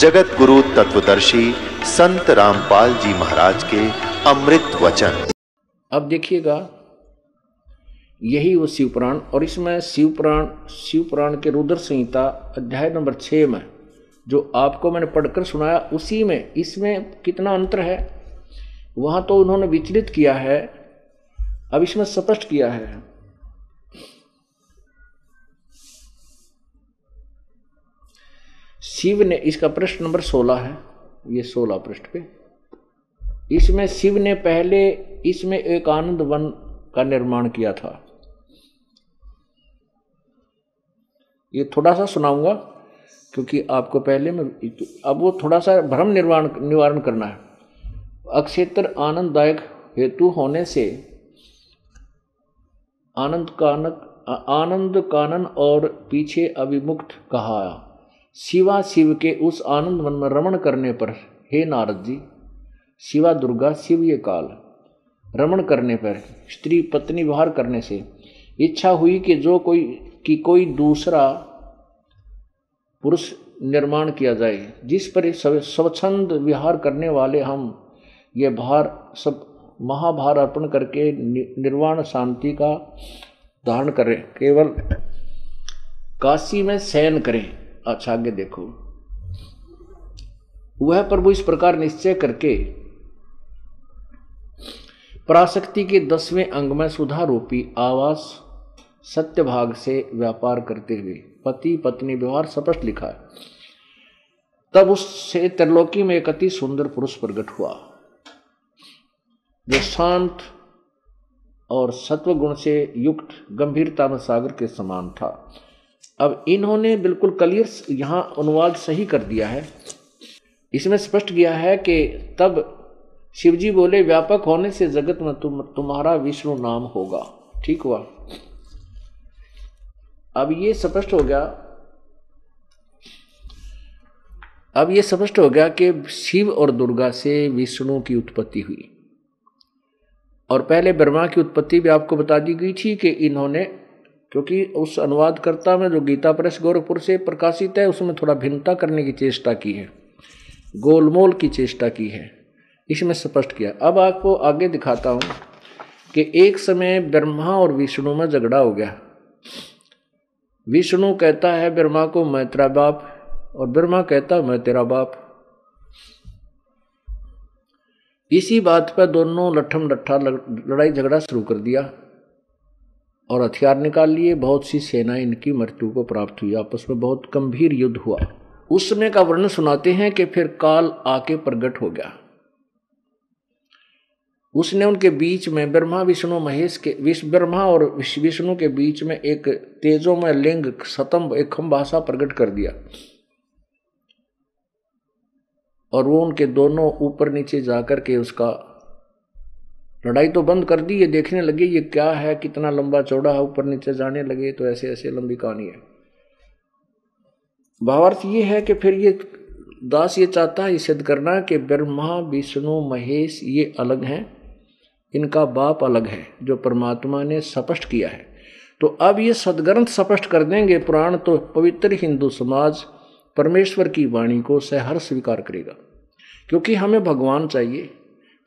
जगत गुरु तत्वदर्शी संत रामपाल जी महाराज के अमृत वचन। अब देखिएगा, यही वो शिवपुराण और इसमें शिवपुराण शिवपुराण के रुद्र संहिता अध्याय नंबर छः में, जो आपको मैंने पढ़कर सुनाया, उसी में, इसमें कितना अंतर है? वहाँ तो उन्होंने विचलित किया है, अब इसमें स्पष्ट किया है। शिव ने, इसका प्रश्न नंबर सोलह है, ये सोलह पृष्ठ पे। इसमें शिव ने पहले इसमें एक आनंद वन का निर्माण किया था। ये थोड़ा सा सुनाऊँगा, क्योंकि आपको पहले में, अब वो थोड़ा सा भ्रम निर्माण, निवारण करना है। अक्षेत्र आनंददायक हेतु होने से आनंद कानक आनंद कानन और पीछे अभिमुक्त कहा शिवा शिव के उस आनंद मन में रमण करने पर, हे नारद जी, शिवा दुर्गा, शिव ये काल। रमण करने पर, स्त्री पत्नी व्यवहार करने से इच्छा हुई कि जो कोई, कि कोई दूसरा पुरुष निर्माण किया जाए, जिस पर स्वच्छंद विहार करने वाले हम, ये भार, सब महाभार अर्पण करके निर्वाण शांति का धारण करें। केवल काशी में शयन करें। अच्छा आगे देखो। वह प्रभु इस प्रकार निश्चय करके पराशक्ति के दसवें अंग में सुधा रूपी आवास सत्य भाग से व्यापार करते हुए पति पत्नी व्यवहार स्पष्ट लिखा है। तब उससे त्रिलोकी में एक अति सुंदर पुरुष प्रकट हुआ, जो शांत और सत्व गुण से युक्त गंभीरता में सागर के समान था। अब इन्होंने बिल्कुल क्लियर यहाँ अनुवाद सही कर दिया है। इसमें स्पष्ट किया है कि तब शिवजी बोले, व्यापक होने से जगत में तुम, तुम्हारा विष्णु नाम होगा। ठीक हुआ। अब ये स्पष्ट हो गया, अब ये स्पष्ट हो गया कि शिव और दुर्गा से विष्णु की उत्पत्ति हुई। और पहले ब्रह्मा की उत्पत्ति भी आपको बता दी गई थी कि इन्होंने क्योंकि उस अनुवादकर्ता में जो गीता प्रेस गोरखपुर से प्रकाशित है, उसमें थोड़ा भिन्नता करने की चेष्टा की है। गोलमोल की चेष्टा की है। इसमें स्पष्ट किया। अब आपको आगे दिखाता हूँ कि एक समय ब्रह्मा और विष्णु में झगड़ा हो गया। विष्णु कहता है, ब्रह्मा को मैं तेरा बाप और ब्रह्मा कहता, मैं तेरा बाप इसी बात पर दोनों लठम लट्ठा लड़ाई झगड़ा शुरू कर दिया। और हथियार निकाल लिए, बहुत सी सेना इनकी मृत्यु को प्राप्त हुई। आपस में बहुत गंभीर युद्ध हुआ। उस समय का वर्णन सुनाते हैं कि फिर काल आके प्रकट हो गया। उसने उनके बीच में ब्रह्मा, विष्णु, महेश के विश्व ब्रह्मा और विष्णु के बीच में एक तेजो में लिंग सतम्भ एक खम्भाषा प्रकट कर दिया। और वो उनके दोनों ऊपर नीचे जाकर के उसका लड़ाई तो बंद कर दी, ये देखने लगे ये क्या है, कितना लंबा चौड़ा है, ऊपर नीचे जाने लगे तो ऐसे ऐसे लंबी कहानी है। भावार्थ ये है कि फिर ये दास ये चाहता है सिद्ध करना कि ब्रह्मा, विष्णु, महेश ये अलग हैं, इनका बाप अलग है, जो परमात्मा ने स्पष्ट किया है। तो अब ये सदग्रंथ स्पष्ट कर देंगे, पुराण तो पवित्र हिंदू समाज परमेश्वर की वाणी को सहर स्वीकार करेगा। क्योंकि हमें भगवान चाहिए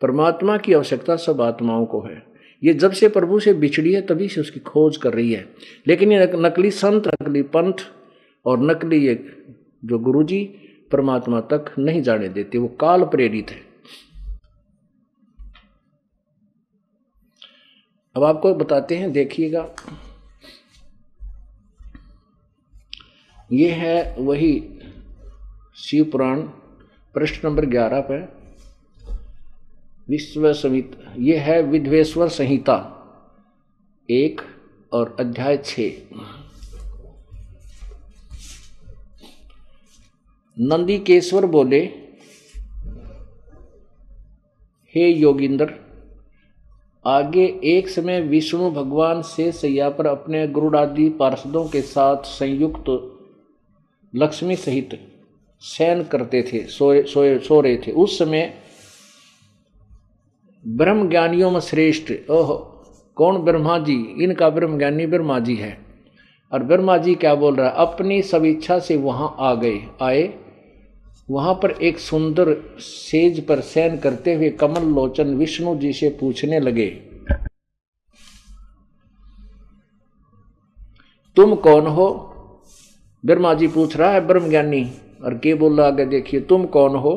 परमात्मा की आवश्यकता सब आत्माओं को है। ये जब से प्रभु से बिछड़ी है, तभी से उसकी खोज कर रही है। लेकिन ये नकली संत, नकली पंथ और नकली ये जो गुरुजी परमात्मा तक नहीं जाने देते, वो काल प्रेरित है। अब आपको बताते हैं, देखिएगा। ये है वही शिव पुराण पृष्ठ नंबर ग्यारह पे। विश्व समित ये है विध्वेश्वर संहिता, एक और अध्याय छ। नंदी केश्वर बोले, हे योगिंद्र, आगे एक समय विष्णु भगवान से सैया पर अपने गुरुडादि पार्षदों के साथ संयुक्त लक्ष्मी सहित शयन करते थे, सोए सोए, सो रहे थे। उस समय ब्रह्म ज्ञानियों में श्रेष्ठ। ओह, कौन ब्रह्मा जी? इनका ब्रह्म ज्ञानी ब्रह्मा जी है। और ब्रह्मा जी क्या बोल रहा है? अपनी सब इच्छा से वहाँ आ गए। आए, वहाँ पर एक सुंदर सेज पर शयन करते हुए कमल लोचन विष्णु जी से पूछने लगे, तुम कौन हो? ब्रह्मा जी पूछ रहा है ब्रह्म ज्ञानी और के बोल रहा आगे देखिए, तुम कौन हो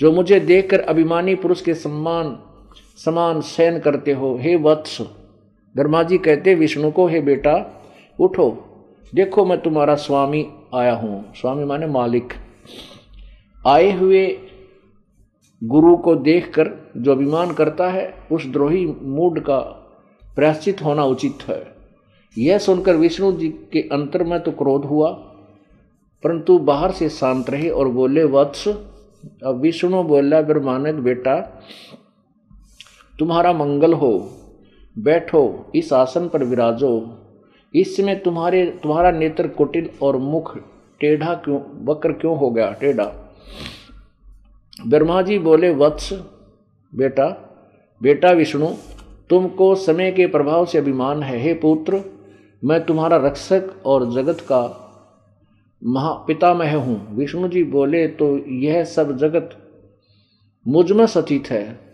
जो मुझे देखकर अभिमानी पुरुष के सम्मान समान सहन करते हो, हे वत्स। ब्रह्मा जी कहते, विष्णु को, हे बेटा, उठो। देखो, मैं तुम्हारा स्वामी आया हूँ। स्वामी माने मालिक। आए हुए गुरु को देखकर जो अभिमान करता है, उस द्रोही मूड का प्रायश्चित होना उचित है। यह सुनकर विष्णु जी के अंतर में तो क्रोध हुआ, परंतु बाहर से शांत रहे और बोले, वत्स, अब विष्णु बोला ब्रह्मानक बेटा तुम्हारा मंगल हो, बैठो, इस आसन पर विराजो। इस समय तुम्हारे, तुम्हारा नेत्र कुटिल और मुख टेढ़ा क्यों, वक्र क्यों हो गया? टेढ़ा। ब्रह्मा जी बोले, वत्स, बेटा बेटा विष्णु, तुमको समय के प्रभाव से अभिमान है। हे पुत्र, मैं तुम्हारा रक्षक और जगत का महापितामह हूँ। विष्णु जी बोले तो यह सब जगत मुझ सचित है।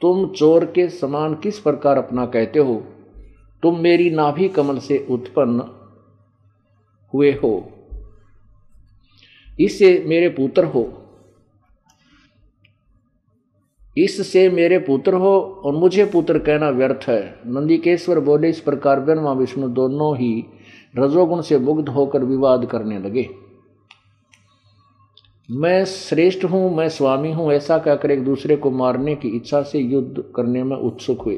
तुम चोर के समान किस प्रकार अपना कहते हो? तुम मेरी नाभि कमल से उत्पन्न हुए हो। इससे मेरे पुत्र हो। इससे मेरे पुत्र हो और मुझे पुत्र कहना व्यर्थ है। नंदिकेश्वर बोले, इस प्रकार ब्रह्मा, विष्णु दोनों ही रजोगुण से मुग्ध होकर विवाद करने लगे। मैं श्रेष्ठ हूँ, मैं स्वामी हूँ, ऐसा कहकर एक दूसरे को मारने की इच्छा से युद्ध करने में उत्सुक हुए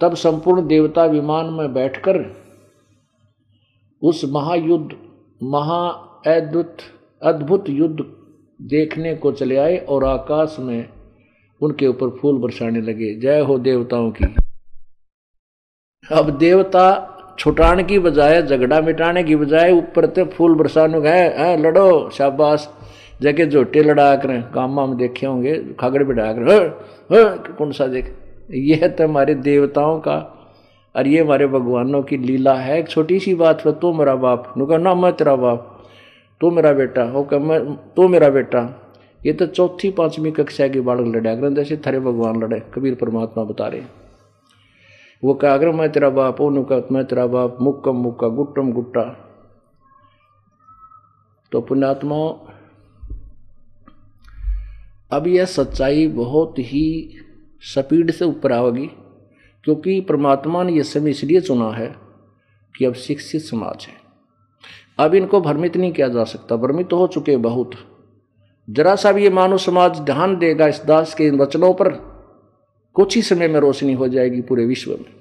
तब संपूर्ण देवता विमान में बैठकर उस महायुद्ध महा अद्भुत अद्भुत युद्ध देखने को चले आए और आकाश में उनके ऊपर फूल बरसाने लगे। जय हो देवताओं की। अब देवता छुटाने की बजाय, झगड़ा मिटाने की बजाय ऊपर तो फूल बरसाने गए लड़ो, शाबाश। जगह जोटे लड़ा कर, काम में देखे होंगे, खागड़ बिठा कर कौन सा देख। ये तो हमारे देवताओं का, और ये हमारे भगवानों की लीला है। एक छोटी सी बात पर तो मेरा बाप। नुका ना, मैं तेरा बाप। तू मेरा बेटा। हो कह, मैं, तू मेरा बेटा। ये तो चौथी, पांचवी कक्षा की बालक लड़ा कर, जैसे थरे भगवान लड़े, कबीर परमात्मा बता रहे। वो कहा, अगर मैं तेरा बाप ओ नुका मैं तेरा बाप, मुक्कम, मुक्का, गुट्टम, गुट्टा। तो पुण्यात्मा अब यह सच्चाई बहुत ही स्पीड से ऊपर आवेगी, क्योंकि परमात्मा ने यह समय इसलिए चुना है कि अब शिक्षित समाज है। अब इनको भ्रमित नहीं किया जा सकता, भ्रमित हो चुके बहुत। जरा सा भी ये मानव समाज ध्यान देगा इस दास के इन वचनों पर, कुछ ही समय में रोशनी हो जाएगी पूरे विश्व में।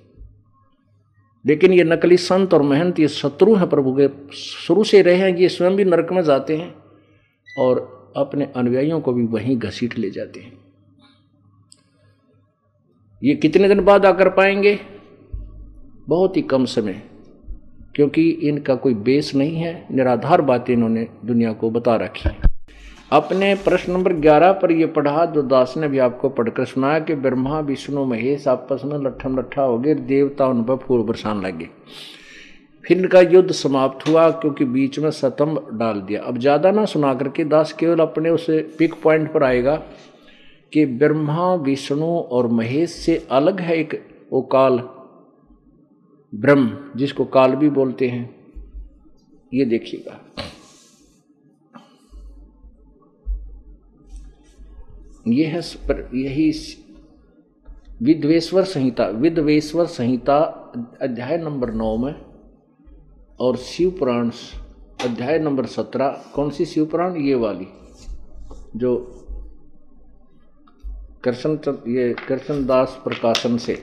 लेकिन ये नकली संत और महंत, ये शत्रु हैं प्रभु के, शुरू से रहे हैं, ये स्वयं भी नरक में जाते हैं और अपने अनुयायियों को भी वहीं घसीट ले जाते हैं। ये कितने दिन बाद आकर पाएँगे? बहुत ही कम समय, क्योंकि इनका कोई बेस नहीं है। निराधार बातें इन्होंने दुनिया को बता रखी है। अपने प्रश्न नंबर ग्यारह पर यह पढ़ा, जो दास ने भी आपको पढ़कर सुनाया कि ब्रह्मा, विष्णु, महेश आपस में लट्ठम लट्ठा हो गए देवता उन पर फूल बरसान लगे फिर इनका युद्ध समाप्त हुआ क्योंकि बीच में सतम्ब डाल दिया। अब ज़्यादा ना सुना करके दास केवल अपने उसे पिक पॉइंट पर आएगा कि ब्रह्मा, विष्णु और महेश से अलग है एक वो काल, ब्रह्म, जिसको काल भी बोलते हैं। ये देखिएगा। ये है यही विद्वेश्वर संहिता। विद्वेश्वर संहिता अध्याय नंबर नौ में और शिव पुराण अध्याय नंबर सत्रह, कौन सी शिव पुराण ये वाली, जो कृष्ण ये कृष्णदास प्रकाशन से।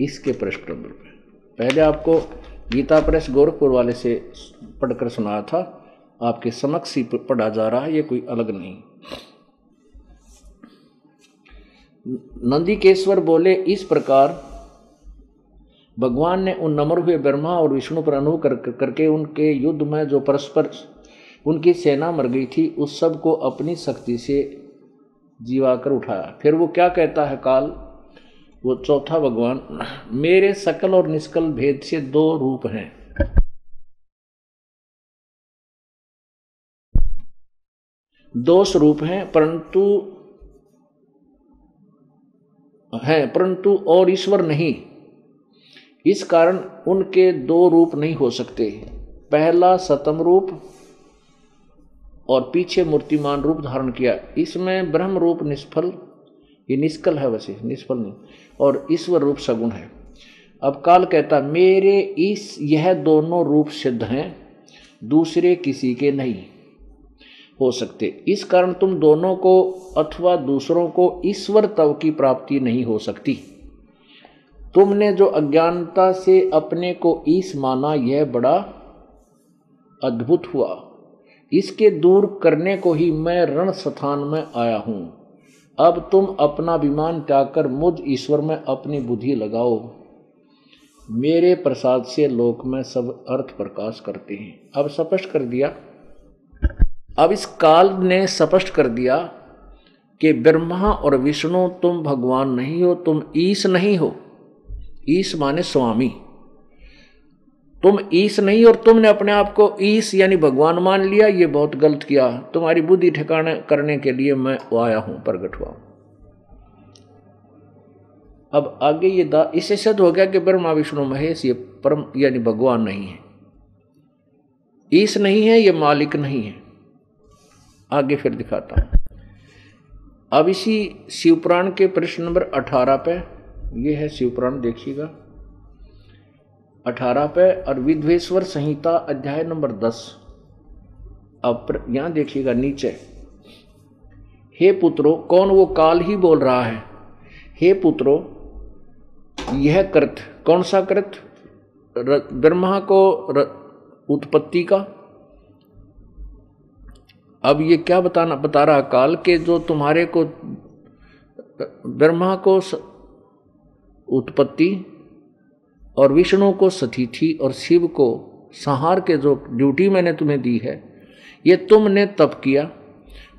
इसके प्रश्न नंबर पहले आपको गीता प्रेस गोरखपुर वाले से पढ़कर सुनाया था। आपके समक्ष ही पढ़ा जा रहा है, ये कोई अलग नहीं। नंदी नंदीकेश्वर बोले, इस प्रकार भगवान ने उन नमर हुए ब्रह्मा और विष्णु पर अनुभव कर, करके उनके युद्ध में जो परस्पर उनकी सेना मर गई थी उस सबको अपनी शक्ति से जीवाकर उठाया। फिर वो क्या कहता है काल? वो चौथा भगवान मेरे सकल और निष्कल भेद से दो रूप हैं। दो स्वरूप हैं परंतु हैं परंतु और ईश्वर नहीं। इस कारण उनके दो रूप नहीं हो सकते पहला सतम रूप और पीछे मूर्तिमान रूप धारण किया। इसमें ब्रह्म रूप निष्फल, ये निष्कल है वैसे, निष्फल नहीं, और ईश्वर रूप सगुण है। अब काल कहता, मेरे इस, यह दोनों रूप सिद्ध हैं, दूसरे किसी के नहीं हो सकते। इस कारण तुम दोनों को अथवा दूसरों को ईश्वर तव की प्राप्ति नहीं हो सकती। तुमने जो अज्ञानता से अपने को ईस माना, यह बड़ा अद्भुत हुआ। इसके दूर करने को ही मैं रण स्थान में आया हूँ। अब तुम अपना विमान त्याग कर मुझ ईश्वर में अपनी बुद्धि लगाओ। मेरे प्रसाद से लोक में सब अर्थ प्रकाश करते हैं। अब स्पष्ट कर दिया। अब इस काल ने स्पष्ट कर दिया कि ब्रह्मा और विष्णु तुम भगवान नहीं हो, तुम ईश नहीं हो। ईश माने स्वामी। तुम ईस नहीं और तुमने अपने आप को ईस यानी भगवान मान लिया, ये बहुत गलत किया। तुम्हारी बुद्धि ठिकाने करने के लिए मैं आया हूँ प्रगट हुआ अब आगे ये दा, इससे सिद्ध हो गया कि ब्रह्मा, विष्णु, महेश, ये परम यानी भगवान नहीं है। ईस नहीं है, ये मालिक नहीं है। आगे फिर दिखाता हूँ। अब इसी शिवपुराण के प्रश्न नंबर अठारह पे ये है शिवपुराण देखिएगा। अठारह पे और विध्वेश्वर संहिता अध्याय नंबर दस। अब यहाँ देखिएगा नीचे। हे पुत्रो, कौन वो काल ही बोल रहा है? हे पुत्रो, यह कृत, कौन सा कृत? ब्रह्मा को उत्पत्ति का? अब ये क्या बताना, बता रहा, काल के जो तुम्हारे को, ब्रह्मा को उत्पत्ति, और विष्णु को सतीथि और शिव को संहार के जो ड्यूटी मैंने तुम्हें दी है, ये तुमने तप किया।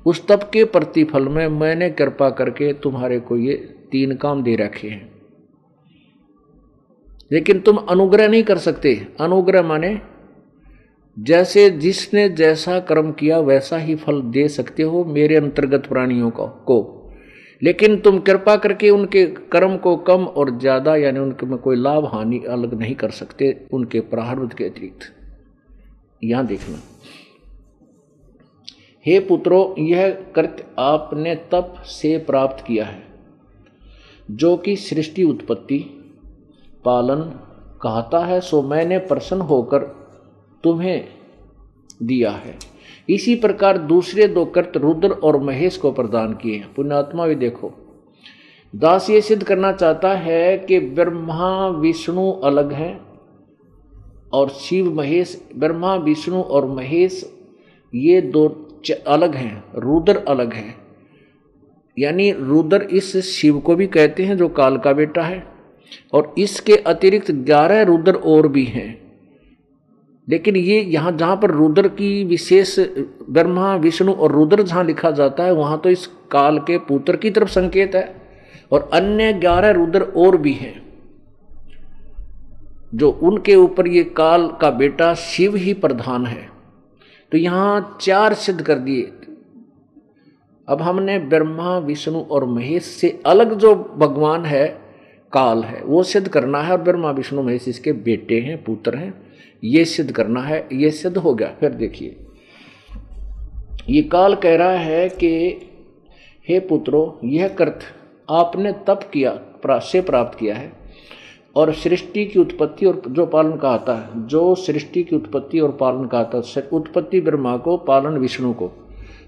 उस तप के प्रतिफल में मैंने कृपा करके तुम्हारे को ये तीन काम दे रखे हैं। लेकिन तुम अनुग्रह नहीं कर सकते। अनुग्रह माने, जैसे जिसने जैसा कर्म किया, वैसा ही फल दे सकते हो मेरे अंतर्गत प्राणियों को को। लेकिन तुम कृपा करके उनके कर्म को कम और ज़्यादा, यानी उनके में कोई लाभ, हानि अलग नहीं कर सकते उनके प्रारब्ध के अतिरिक्त। यहाँ देखना। हे पुत्रो, यह कृत्य आपने तप से प्राप्त किया है, जो कि सृष्टि उत्पत्ति, पालन कहता है, सो मैंने प्रसन्न होकर तुम्हें दिया है। इसी प्रकार दूसरे दो कर्त रुद्र और महेश को प्रदान किए हैं। पुण्यात्मा भी देखो। दास ये सिद्ध करना चाहता है कि ब्रह्मा, विष्णु अलग है और शिव, महेश, ब्रह्मा, विष्णु और महेश ये दो अलग हैं, रुद्र अलग है। यानी रुद्र इस शिव को भी कहते हैं जो काल का बेटा है और इसके अतिरिक्त ग्यारह रुद्र और भी हैं। लेकिन ये यहाँ जहाँ पर रुद्र की विशेष ब्रह्मा, विष्णु और रुद्र जहाँ लिखा जाता है, वहाँ तो इस काल के पुत्र की तरफ़ संकेत है। और अन्य ग्यारह रुद्र और भी हैं, जो उनके ऊपर ये काल का बेटा शिव ही प्रधान है। तो यहाँ चार सिद्ध कर दिए। अब हमने ब्रह्मा, विष्णु और महेश से अलग जो भगवान है, काल है, वो सिद्ध करना है। और ब्रह्मा, विष्णु, महेश इसके बेटे हैं, पुत्र हैं। ये सिद्ध करना है ये सिद्ध हो गया। फिर देखिए ये काल कह रहा है कि हे पुत्रो यह कर्त आपने तप किया प्रा, से प्राप्त किया है और सृष्टि की उत्पत्ति और जो पालन का आता है जो सृष्टि की उत्पत्ति और पालन का आता है उत्पत्ति ब्रह्मा को पालन विष्णु को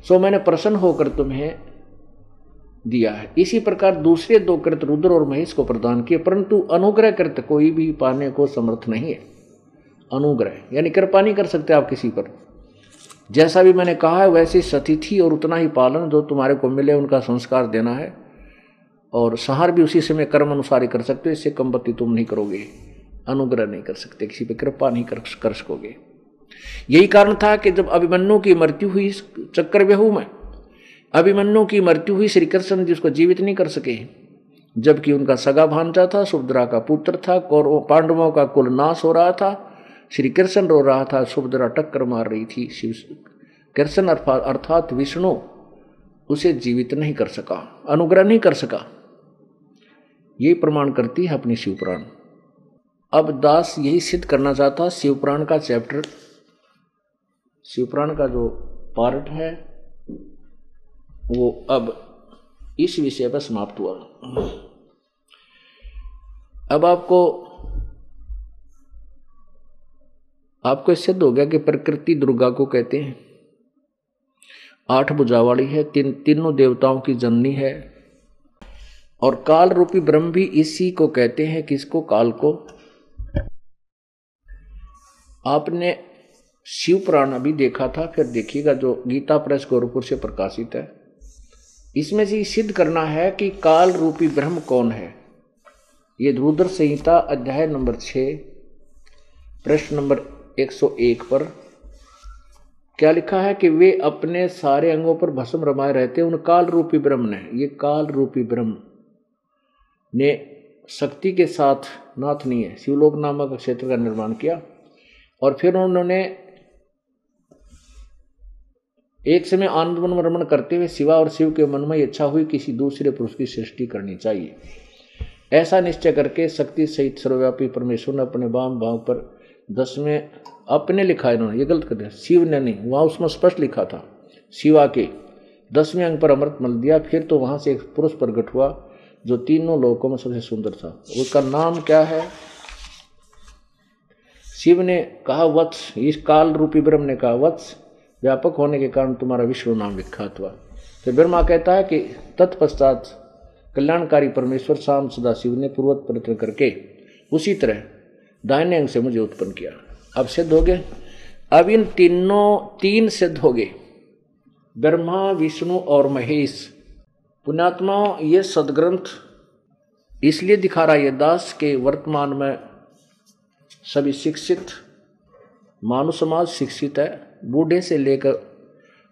सो मैंने प्रसन्न होकर तुम्हें दिया है। इसी प्रकार दूसरे दो कृत रुद्र और महेश को प्रदान किए परंतु अनुग्रह कृत कोई भी पाने को समर्थ नहीं है। अनुग्रह। यानी कृपा नहीं कर सकते आप किसी पर। जैसा भी मैंने कहा है वैसे सतिथि और उतना ही पालन जो तुम्हारे को मिले उनका संस्कार देना है। और सहार भी उसी समय कर्म अनुसार ही कर सकते हो इससे कम बत्ती तुम नहीं करोगे। अनुग्रह नहीं कर सकते किसी पर कृपा नहीं कर, कर सकोगे। यही कारण था कि जब अभिमन्यु की मृत्यु हुई चक्कर व्यहू में। अभिमन्यु की मृत्यु हुई श्री कृष्ण जी उसको जीवित नहीं कर सके। जबकि उनका सगा भांजा था सुभद्रा का पुत्र था कौरव पांडवों का कुल नाश हो रहा था। श्री कृष्ण रो रहा था सुभद्रा टक्कर मार रही थी, शिव कृष्ण अर्थात विष्णु उसे जीवित नहीं कर सका, अनुग्रह नहीं कर सका। ये प्रमाण करती है अपनी शिवपुराण अब दास यही सिद्ध करना चाहता शिवपुराण का चैप्टर शिवपुराण का जो पार्ट है, वो अब इस विषय पर समाप्त हुआ। अब आपको आपको सिद्ध हो गया कि प्रकृति दुर्गा को कहते हैं। आठ वाली है, तीन, तीनों देवताओं की जननी है। और काल रूपी ब्रह्म भी इसी को कहते हैं, किसको? काल को। आपने शिव पुराण अभी देखा था, फिर देखिएगा जो गीता प्रेस गोरखपुर से प्रकाशित है। इसमें से सिद्ध करना है कि काल रूपी ब्रह्म कौन है? ये रुद्र संहिता अध्याय नंबर छ प्रश्न नंबर 101 पर क्या लिखा है कि वे अपने सारे अंगों पर भस्म रमाए रहते उन काल रूपी ब्रह्म ने, ये काल रूपी ब्रह्म ने शक्ति के साथ नाथ नहीं है, शिवलोक नामक क्षेत्र का निर्माण किया, और फिर उन्होंने एक समय आनंद मन रमन करते हुए शिवा और शिव के मन में इच्छा हुई किसी दूसरे पुरुष की सृष्टि करनी चाहिए। ऐसा निश्चय करके शक्ति सहित सर्वव्यापी परमेश्वर ने अपने वाम भाव पर दसवें अपने लिखा है इन्होंने, ये गलत कर दिया। शिव ने नहीं, वहाँ उसमें स्पष्ट लिखा था, शिवा के दसवें अंग पर अमृत मल दिया, फिर तो वहाँ से एक पुरुष प्रकट हुआ, जो तीनों लोगों में सबसे सुंदर था। उसका नाम क्या है? शिव ने कहा, वत्स। इस काल रूपी ब्रह्म ने कहा, वत्स। व्यापक होने के कारण तुम्हारा विश्व नाम विख्यात हुआ। फिर ब्रह्मा कहता है कि तत्पश्चात कल्याणकारी परमेश्वर शाम सदा शिव ने पूर्वत प्रयत्न करके उसी तरह दाहिने अंग से मुझे उत्पन्न किया। अब सिद्ध हो गए। अब इन तीनों, तीन सिद्ध हो गए। ब्रह्मा, विष्णु और महेश। पुण्यात्मा, ये सदग्रंथ इसलिए दिखा रहा है दास के वर्तमान में सभी शिक्षित, मानव समाज शिक्षित है, बूढ़े से लेकर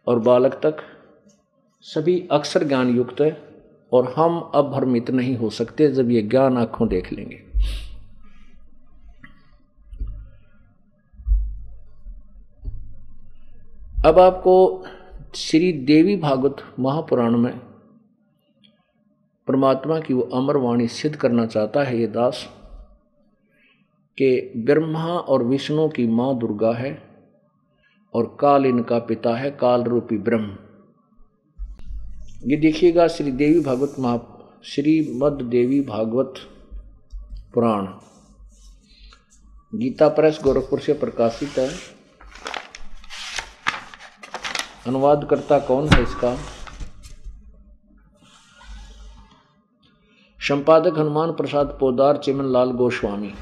और बालक तक सभी अक्सर ज्ञान युक्त है और हम अब भ्रमित नहीं हो सकते जब ये ज्ञान आँखों देख लेंगे। अब आपको श्री देवी भागवत महापुराण में परमात्मा की वो अमर वाणी सिद्ध करना चाहता है ये दास कि ब्रह्मा और विष्णु की माँ दुर्गा है और काल इनका पिता है, काल रूपी ब्रह्म। ये देखिएगा श्री देवी भागवत महा श्री मद देवी भागवत पुराण। गीता प्रेस गोरखपुर से प्रकाशित है। अनुवादकर्ता कौन है इसका? संपादक हनुमान प्रसाद पोदार, चिमन लाल गोस्वामी।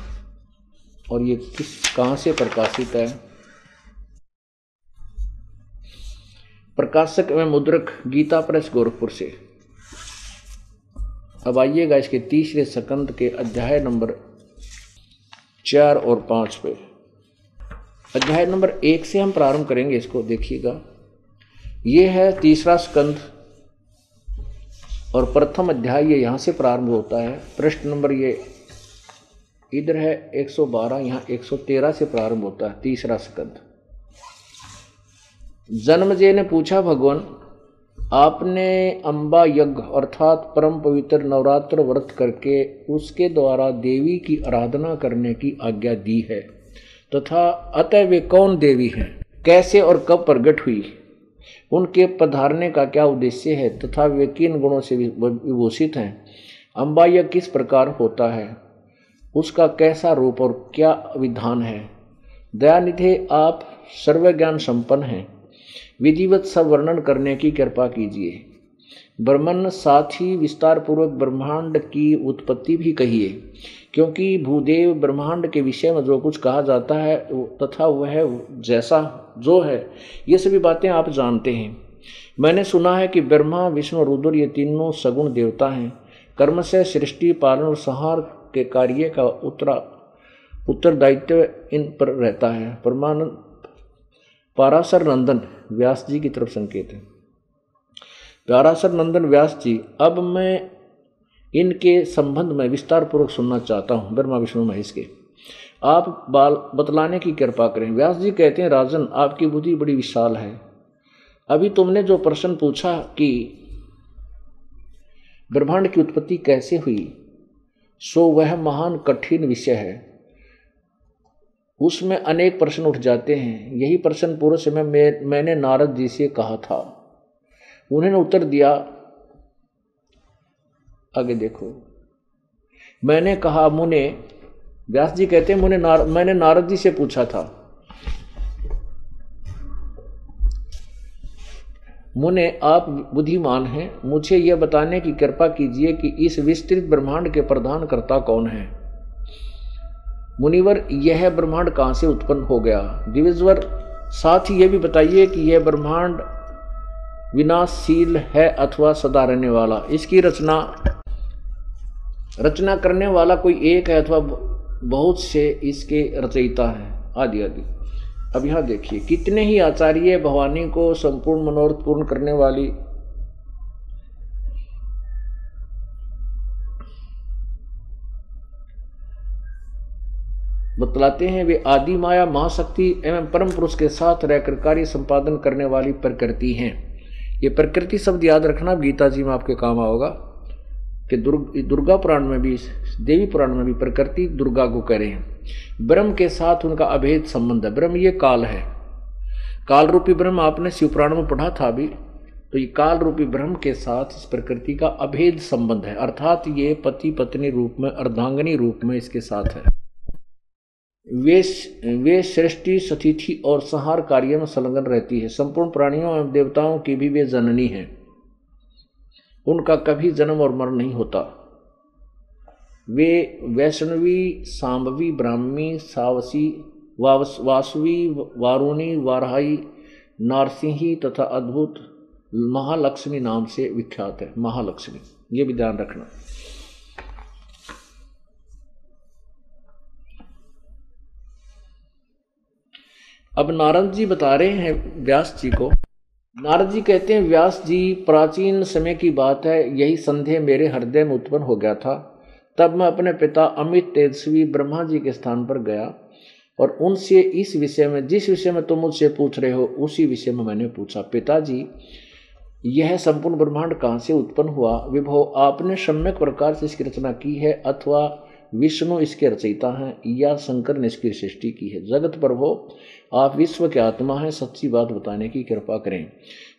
और ये किस, कहाँ से प्रकाशित है? प्रकाशक एवं मुद्रक, गीता प्रेस, गोरखपुर से। अब आइएगा इसके तीसरे सकंद के अध्याय नंबर चार और पाँच पे। अध्याय नंबर एक से हम प्रारंभ करेंगे इसको, देखिएगा। ये है तीसरा स्कंद और प्रथम अध्याय ये यहाँ से प्रारंभ होता है। पृष्ठ नंबर ये इधर है 112 यहाँ 113 से प्रारंभ होता है, तीसरा स्कंद जन्मजय ने पूछा, भगवान, आपने अम्बा यज्ञ अर्थात परम पवित्र नवरात्र व्रत करके उसके द्वारा देवी की आराधना करने की आज्ञा दी है, तथा अतः वे कौन देवी हैं? कैसे और कब प्रकट हुई? उनके पधारने का क्या उद्देश्य है तथा वे किन गुणों से विभूषित हैं? अम्बा यह किस प्रकार होता है? उसका कैसा रूप और क्या विधान है? दयानिधे, आप सर्वज्ञान संपन्न हैं। विधिवत सब वर्णन करने की कृपा कीजिए। ब्रह्मण साथ ही विस्तार पूर्वक ब्रह्मांड की उत्पत्ति भी कही है क्योंकि भूदेव ब्रह्मांड के विषय में जो कुछ कहा जाता है तथा वह जैसा जो है, ये सभी बातें आप जानते हैं। मैंने सुना है कि ब्रह्मा, विष्णु, रुद्र ये तीनों सगुण देवता हैं। कर्म से सृष्टि, पालन और संहार के कार्य का उत्तरा उत्तरदायित्व इन पर रहता है। परमानंद पारासर नंदन, व्यास जी की तरफ़ संकेत है। पारासर नंदन व्यास जी, अब मैं इनके संबंध में विस्तार पूर्वक सुनना चाहता हूँ। ब्रह्मा, विष्णु, महेश के। आप बाल बतलाने की कृपा करें। व्यास जी कहते हैं, राजन, आपकी बुद्धि बड़ी विशाल है। अभी तुमने जो प्रश्न पूछा कि ब्रह्मांड की उत्पत्ति कैसे हुई, सो वह महान कठिन विषय है। उसमें अनेक प्रश्न उठ जाते हैं। यही प्रश्न पूर्व समय मैंने नारद जी से कहा था। उन्होंने उत्तर दिया आगे देखो। मैंने कहा मुने व्यास जी कहते हैं मुने नार, मैंने नारद जी से पूछा था। मुने आप बुद्धिमान हैं। मुझे यह बताने की कृपा कीजिए कि इस विस्तृत ब्रह्मांड के प्रधान कर्ता कौन है? मुनिवर यह ब्रह्मांड कहाँ से उत्पन्न हो गया? दिविजवर साथ ही यह भी बताइए कि यह ब्रह्मांड विनाशशील है अथवा सदा रहने वाला। इसकी रचना रचना करने वाला कोई एक है अथवा बहुत से इसके रचयिता हैं। आदि आदि। अब यहाँ देखिए, कितने ही आचार्य भवानी को संपूर्ण मनोरथ पूर्ण करने वाली बतलाते हैं, वे आदि माया, महाशक्ति एवं परम पुरुष के साथ रहकर कार्य संपादन करने वाली प्रकृति हैं। ये प्रकृति शब्द याद रखना, गीता जी में आपके काम आओगा कि दुर्ग, दुर्गा पुराण में भी, देवी पुराण में भी प्रकृति दुर्गा को कह रहे हैं। ब्रह्म के साथ उनका अभेद संबंध है। ब्रह्म ये काल है। काल रूपी ब्रह्म आपने शिव पुराण में पढ़ा था अभी। तो ये काल रूपी ब्रह्म के साथ इस प्रकृति का अभेद संबंध है। अर्थात ये पति पत्नी रूप में, अर्धांगनी रूप में इसके साथ है। वे वे सृष्टि, सतिथि और संहार कार्य में संलग्न रहती है। संपूर्ण प्राणियों एवं देवताओं की भी वे जननी है। उनका कभी जन्म और मरण नहीं होता। वे वैष्णवी सांबवी ब्राह्मी, सावसी, वावस, वासवी, वारुणी वारहाई नारसिंही तथा अद्भुत महालक्ष्मी नाम से विख्यात है। महालक्ष्मी, ये भी ध्यान रखना। अब नारद जी बता रहे हैं व्यास जी को। नारद जी कहते हैं, व्यास जी, प्राचीन समय की बात है, यही संदेह मेरे हृदय में उत्पन्न हो गया था। तब मैं अपने पिता अमित तेजस्वी ब्रह्मा जी के स्थान पर गया और उनसे इस विषय में, जिस विषय में तुम मुझसे पूछ रहे हो, उसी विषय में मैंने पूछा, पिताजी, यह संपूर्ण ब्रह्मांड कहाँ से उत्पन्न हुआ? विभव आपने सम्यक प्रकार से इसकी रचना की है, अथवा विष्णु इसके रचयिता हैं, या शंकर ने इसकी सृष्टि की है? जगत प्रभो आप विश्व के आत्मा हैं, सच्ची बात बताने की कृपा करें।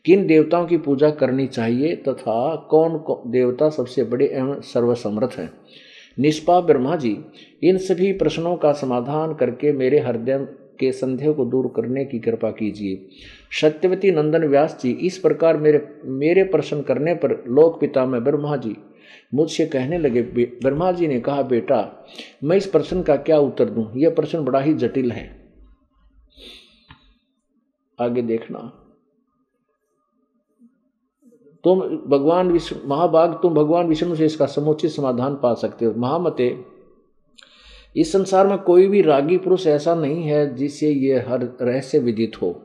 किन देवताओं की पूजा करनी चाहिए तथा कौन देवता सबसे बड़े एवं सर्वसमर्थ हैं? निष्पा ब्रह्मा जी, इन सभी प्रश्नों का समाधान करके मेरे हृदय के संदेह को दूर करने की कृपा कीजिए। सत्यवती नंदन व्यास जी, इस प्रकार मेरे मेरे प्रश्न करने पर लोक पिता में ब्रह्मा जी मुझसे कहने लगे ब्रह्मा जी ने कहा, बेटा, मैं इस प्रश्न का क्या उत्तर दूँ? यह प्रश्न बड़ा ही जटिल है। आगे देखना। तुम भगवान विष्णु, महाभाग, तुम भगवान विष्णु से इसका समुचित समाधान पा सकते हो। महामते, इस संसार में कोई भी रागी पुरुष ऐसा नहीं है जिससे ये हर रहस्य विदित हो।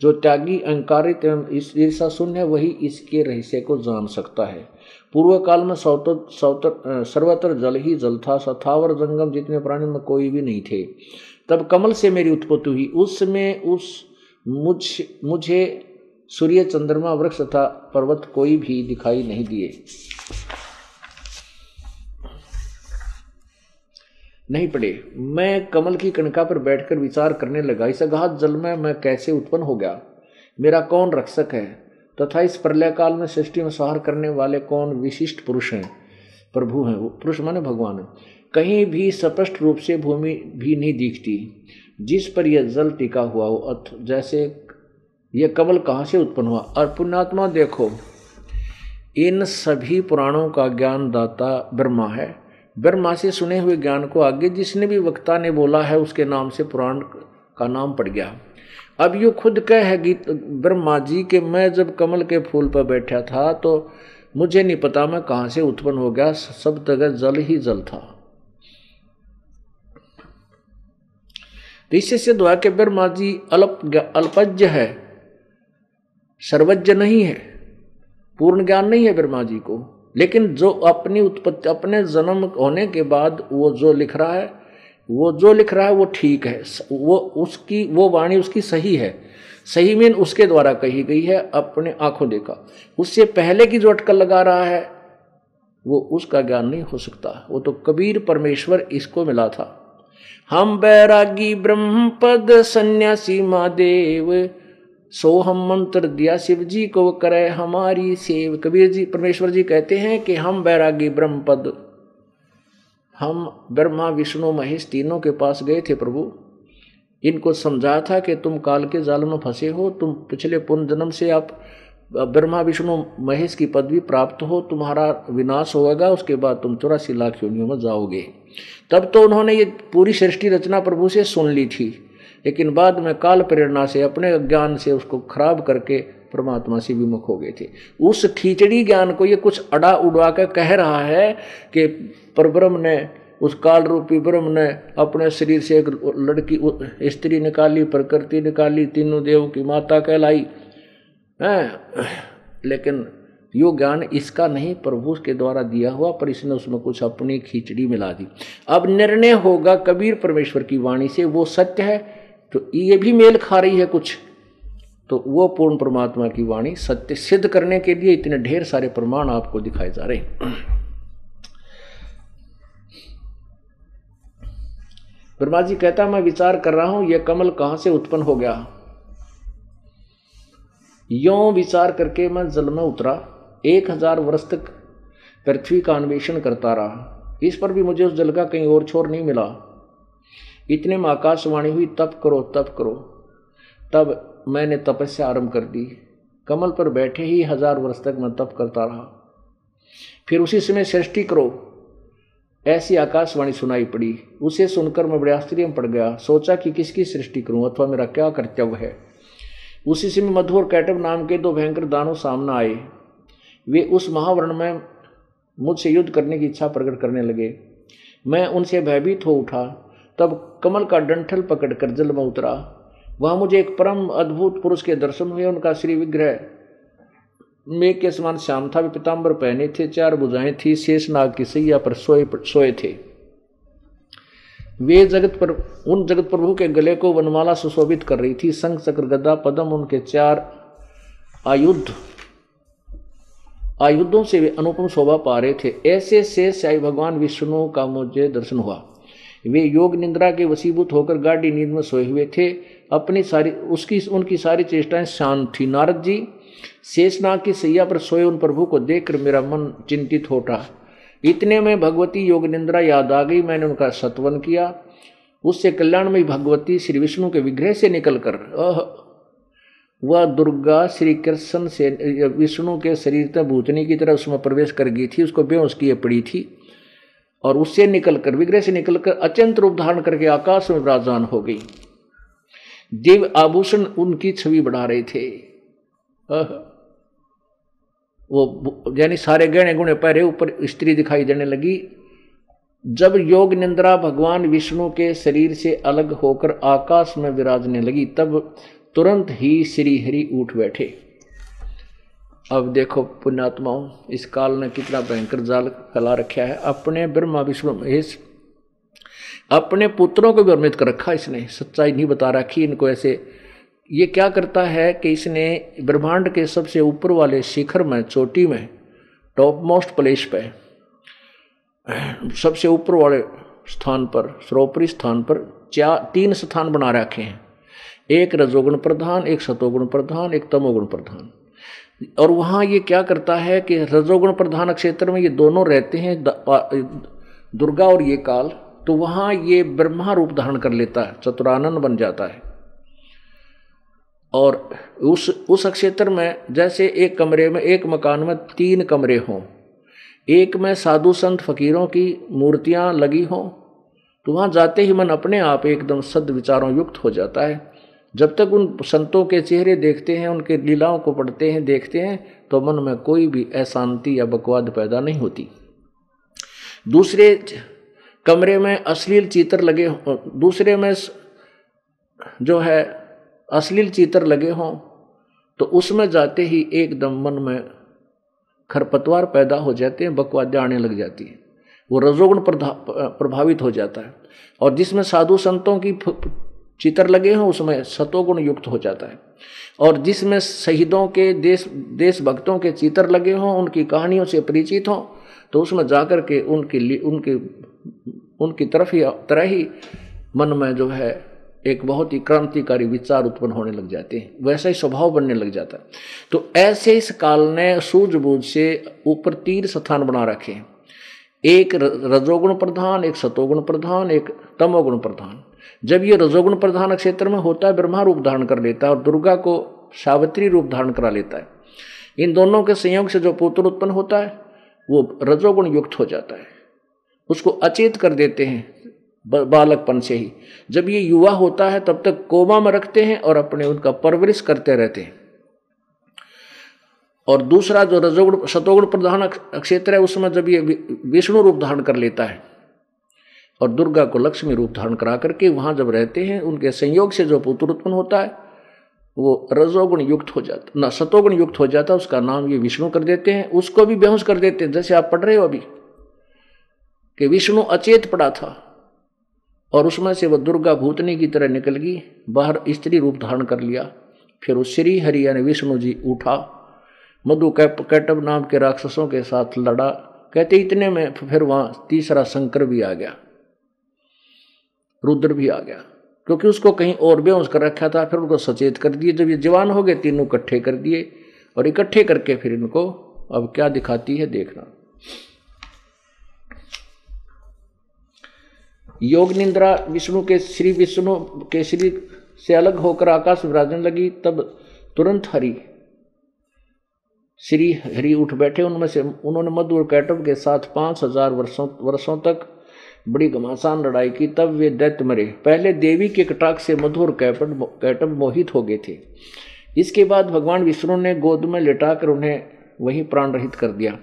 जो त्यागी अहंकारित एवं ईर्षा शून्य है, वही इसके रहस्य को जान सकता है। पूर्व काल में सौतर सौतर सर्वत्र जल ही जल था सथावर जंगम जितने प्राणी में कोई भी नहीं थे। तब कमल से मेरी उत्पत्ति हुई। उसमें उस मुझ, मुझे सूर्य चंद्रमा, वृक्ष तथा पर्वत कोई भी दिखाई नहीं दिए। नहीं पड़े। मैं कमल की कणका पर बैठकर विचार करने लगा, इस अगाध जल में मैं कैसे उत्पन्न हो गया? मेरा कौन रक्षक है? तथा इस प्रलय काल में सृष्टि में सहार करने वाले कौन विशिष्ट पुरुष हैं? प्रभु हैं वो, पुरुष माने भगवान। है कहीं भी स्पष्ट रूप से भूमि भी नहीं दिखती। जिस पर यह जल टिका हुआ हो, अथ जैसे यह कमल कहाँ से उत्पन्न हुआ? और पुण्यात्मा देखो। इन सभी पुराणों का ज्ञान दाता ब्रह्मा है। ब्रह्मा से सुने हुए ज्ञान को आगे जिसने भी वक्ता ने बोला है, उसके नाम से पुराण का नाम पड़ गया। अब यू खुद कह है गीत, ब्रह्मा जी, के मैं जब कमल के फूल पर बैठा था तो मुझे नहीं पता मैं कहाँ से उत्पन्न हो गया। सब जगह जल ही जल था। तो इससे सिद्ध हुआ कि ब्रह्मा जी अल्प अल्पज्ञ है, सर्वज्ञ नहीं है, पूर्ण ज्ञान नहीं है ब्रह्मा जी को। लेकिन जो अपनी उत्पत्ति, अपने जन्म होने के बाद वो जो लिख रहा है, वो जो लिख रहा है वो ठीक है। वो उसकी, वो वाणी उसकी सही है। सही मीन उसके द्वारा कही गई है, अपने आँखों देखा। उससे पहले की जो अटकल लगा रहा है, वो उसका ज्ञान नहीं हो सकता। वो तो कबीर परमेश्वर इसको मिला था। हम बैरागी ब्रह्म पद सन्यासी महादेव। सो हम मंत्र दिया शिव जी को करे हमारी सेव। कबीर जी, परमेश्वर जी कहते हैं कि हम बैरागी ब्रह्म पद हम ब्रह्मा, विष्णु, महेश तीनों के पास गए थे प्रभु। इनको समझा था कि तुम काल के जाल में फंसे हो, तुम पिछले पुण्य जन्म से आप ब्रह्मा, विष्णु, महेश की पदवी प्राप्त हो, तुम्हारा विनाश होगा, उसके बाद तुम चौरासी लाख योनियों में जाओगे। तब तो उन्होंने ये पूरी सृष्टि रचना प्रभु से सुन ली थी, लेकिन बाद में काल प्रेरणा से, अपने ज्ञान से उसको खराब करके परमात्मा से विमुख हो गए थे। उस खींचड़ी ज्ञान को ये कुछ अड़ा उड़ा कर कह रहा है कि परब्रह्म ने, उस काल रूपी ब्रह्म ने अपने शरीर से एक लड़की, स्त्री निकाली, प्रकृति निकाली, तीनों देव की माता कहलाई। लेकिन यो ज्ञान इसका नहीं, प्रभु के द्वारा दिया हुआ, पर इसने उसमें कुछ अपनी खिचड़ी मिला दी। अब निर्णय होगा कबीर परमेश्वर की वाणी से, वो सत्य है तो ये भी मेल खा रही है कुछ। तो वो पूर्ण परमात्मा की वाणी सत्य सिद्ध करने के लिए इतने ढेर सारे प्रमाण आपको दिखाए जा रहे ब्रह्मा जी कहता, मैं विचार कर रहा हूँ यह कमल कहाँ से उत्पन्न हो गया? यो विचार करके मैं जल में उतरा, एक हज़ार वर्ष तक पृथ्वी का अन्वेषण करता रहा। इस पर भी मुझे उस जल का कहीं और छोर नहीं मिला। इतने में आकाशवाणी हुई, तप करो तप करो। तब मैंने तपस्या आरंभ कर दी। कमल पर बैठे ही हज़ार वर्ष तक मैं तप करता रहा। फिर उसी समय सृष्टि करो। ऐसी आकाशवाणी सुनाई पड़ी। उसे सुनकर मैं बड़े आश्चर्य में पड़ गया। सोचा कि किसकी सृष्टि करूँ अथवा मेरा क्या कर्तव्य है? उसी समय मधु और कैटव नाम के दो भयंकर दानों सामने आए। वे उस महावर्ण में मुझसे युद्ध करने की इच्छा प्रकट करने लगे। मैं उनसे भयभीत हो उठा। तब कमल का डंठल पकड़कर जल में उतरा। वहाँ मुझे एक परम अद्भुत पुरुष के दर्शन हुए। उनका श्री विग्रह मेघ के समान श्याम था। वे पिताम्बर पहने थे, चार बुझाएँ थी, शेष नाग की सैया पर सोए सोए थे। वे जगत पर, उन जगत प्रभु के गले को वनमाला सुशोभित कर रही थी। संघ चक्र गदा पदम, उनके चार आयुद्ध। आयुद्धों से वे अनुपम शोभा पा रहे थे। ऐसे से साई भगवान विष्णु का मुझे दर्शन हुआ। वे योग निंद्रा के वसीभूत होकर गाड़ी नींद में सोए हुए थे। अपनी सारी, उसकी, उनकी सारी चेष्टाएँ शांत थी। नारद जी, शेषनाग की सैया पर सोए उन प्रभु को देखकर मेरा मन चिंतित हो उठा। इतने में भगवती योग निंद्रा याद आ गई, मैंने उनका सत्वन किया। उससे कल्याणमयी भगवती श्री विष्णु के विग्रह से निकलकर वह दुर्गा श्री कृष्ण से, विष्णु के शरीर तक भूतनी की तरह उसमें प्रवेश कर गई थी, उसको बेहोश किए पड़ी थी। और उससे निकलकर विग्रह से निकलकर अत्यंत रूप धारण करके आकाश में विराजमान हो गई। दिव्य आभूषण उनकी छवि बढ़ा रहे थे। वो यानी सारे गहने गुणे पहरे ऊपर स्त्री दिखाई देने लगी। जब योग निंद्रा भगवान विष्णु के शरीर से अलग होकर आकाश में विराजने लगी, तब तुरंत ही श्री हरि उठ बैठे। अब देखो पुण्यात्माओं, इस काल ने कितना भयंकर जाल फैला रखा है। अपने ब्रह्मा विष्णु महेश, अपने पुत्रों को भी वर्मित कर रखा इसने। सच्चाई नहीं बता रखी, इनको ऐसे ये क्या करता है कि इसने ब्रह्मांड के सबसे ऊपर वाले शिखर में, चोटी में टॉप मोस्ट प्लेस पे, सबसे ऊपर वाले स्थान पर, सरोपरी स्थान पर चार तीन स्थान बना रखे हैं। एक रजोगुण प्रधान, एक सतोगुण प्रधान, एक तमोगुण प्रधान। और वहाँ ये क्या करता है कि रजोगुण प्रधान क्षेत्र में ये दोनों रहते हैं दुर्गा और ये काल तो वहाँ ये ब्रह्मा रूप धारण कर लेता है, चतुरानंद बन जाता है। और उस उस क्षेत्र में जैसे एक कमरे में, एक मकान में तीन कमरे हों, एक में साधु संत फकीरों की मूर्तियाँ लगी हों तो वहाँ जाते ही मन अपने आप एकदम सद विचारों युक्त हो जाता है। जब तक उन संतों के चेहरे देखते हैं, उनके लीलाओं को पढ़ते हैं, देखते हैं तो मन में कोई भी अशांति या बकवाद पैदा नहीं होती। दूसरे कमरे में अश्लील चित्र लगे दूसरे में जो है अश्लील चित्र लगे हों तो उसमें जाते ही एकदम मन में खरपतवार पैदा हो जाते हैं बकवाद आने लग जाती है। वो रजोगुण प्रभावित हो जाता है। और जिसमें साधु संतों की चित्र लगे हों, उसमें सतोगुण युक्त हो जाता है। और जिसमें शहीदों के देश, देशभक्तों के चित्र लगे हों, उनकी कहानियों से परिचित हों तो उसमें जाकर के उनकी उनके, उनकी तरफ़ ही, तरह ही मन में जो है एक बहुत ही क्रांतिकारी विचार उत्पन्न होने लग जाते हैं। वैसा ही स्वभाव बनने लग जाता है। तो ऐसे इस काल ने सूझबूझ से ऊपर तीर स्थान बना रखे एक रजोगुण प्रधान, एक सतोगुण प्रधान, एक तमोगुण प्रधान। जब ये रजोगुण प्रधान क्षेत्र में होता है, ब्रह्मा रूप धारण कर लेता है और दुर्गा को सावित्री रूप धारण करा लेता है। इन दोनों के संयोग से जो पुत्र उत्पन्न होता है, वो रजोगुण युक्त हो जाता है। उसको अचेत कर देते हैं। बालकपन से ही। जब ये युवा होता है, तब तक कोमा में रखते हैं और अपने उनका परवरिश करते रहते हैं। और दूसरा जो रजोगुण शतोगुण प्रधान क्षेत्र है, उसमें जब ये विष्णु रूप धारण कर लेता है और दुर्गा को लक्ष्मी रूप धारण करा करके वहाँ जब रहते हैं, उनके संयोग से जो पुत्र उत्पन्न होता है, वो रजोगुण युक्त हो जाता, ना, सतोगुण युक्त हो जाता, उसका नाम ये विष्णु कर देते हैं, उसको भी बेहोश कर देते हैं। जैसे आप पढ़ रहे हो अभी कि विष्णु अचेत पड़ा था और उसमें से वह दुर्गा भूतनी की तरह निकल गई, बाहर स्त्री रूप धारण कर लिया। फिर उस श्री हरि यानी विष्णु जी उठा, मधु कैटव नाम के राक्षसों के साथ लड़ा। कहते, इतने में फिर वहाँ तीसरा शंकर भी आ गया, रुद्र भी आ गया, क्योंकि उसको कहीं और बेहोश कर रखा था। फिर उनको सचेत कर दिए। जब ये जवान हो गए, तीनों इकट्ठे कर दिए और इकट्ठे करके फिर इनको अब क्या दिखाती है देखना। योग निंद्रा विष्णु के श्री विष्णु के श्री से अलग होकर आकाश विराजन लगी, तब तुरंत हरि, श्री हरि उठ बैठे। उनमें से, उन्होंने मधु और कैटव के साथ पाँच हज़ार वर्षों वर्षों तक बड़ी घमासान लड़ाई की। तब वे दैत्य मरे। पहले देवी के कटाक से मधु और कैटव कैटव मोहित हो गए थे। इसके बाद भगवान विष्णु ने गोद में लिटाकर उन्हें वहीं प्राण रहित कर दिया।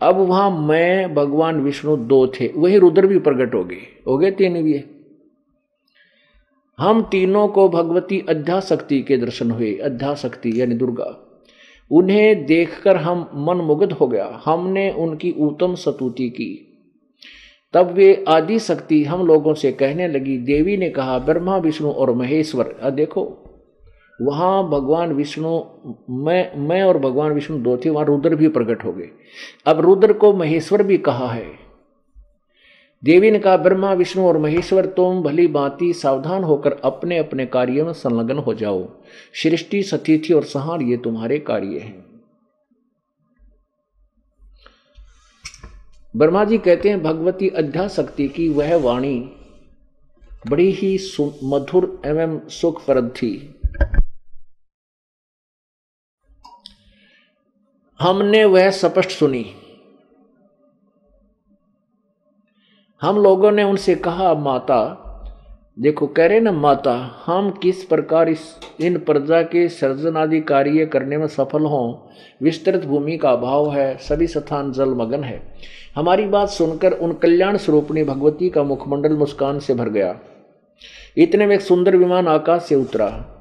अब वहाँ मैं, भगवान विष्णु दो थे, वही रुद्र भी प्रकट हो गए। हो गए तीन भी। हम तीनों को भगवती अध्याशक्ति के दर्शन हुए अध्याशक्ति यानी दुर्गा। उन्हें देखकर हम मन मुग्ध हो गया। हमने उनकी उत्तम सतुति की। तब वे आदि शक्ति हम लोगों से कहने लगी, देवी ने कहा, ब्रह्मा, विष्णु और महेश्वर देखो वहाँ भगवान विष्णु, मैं मैं और भगवान विष्णु दो थे, वहाँ रुद्र भी प्रकट हो गए। अब रुद्र को महेश्वर भी कहा है। देवी ने कहा, ब्रह्मा, विष्णु और महेश्वर, तुम भली बाती सावधान होकर अपने अपने कार्य में संलग्न हो जाओ। सृष्टि, सतिथि और सहार, ये तुम्हारे कार्य हैं। ब्रह्मा जी कहते हैं, भगवती अध्याशक्ति की वह वाणी बड़ी ही मधुर एवं सुखप्रद थी। हमने वह स्पष्ट सुनी। हम लोगों ने उनसे कहा, माता, देखो, कह रहे ना, माता, हम किस प्रकार इस, इन प्रजा के सर्जन आदि कार्य करने में सफल हों, विस्तृत भूमि का अभाव है, सभी स्थान जलमग्न है। हमारी बात सुनकर उन कल्याण स्वरूपणी भगवती का मुखमंडल मुस्कान से भर गया। इतने में एक सुंदर विमान आकाश से उतरा।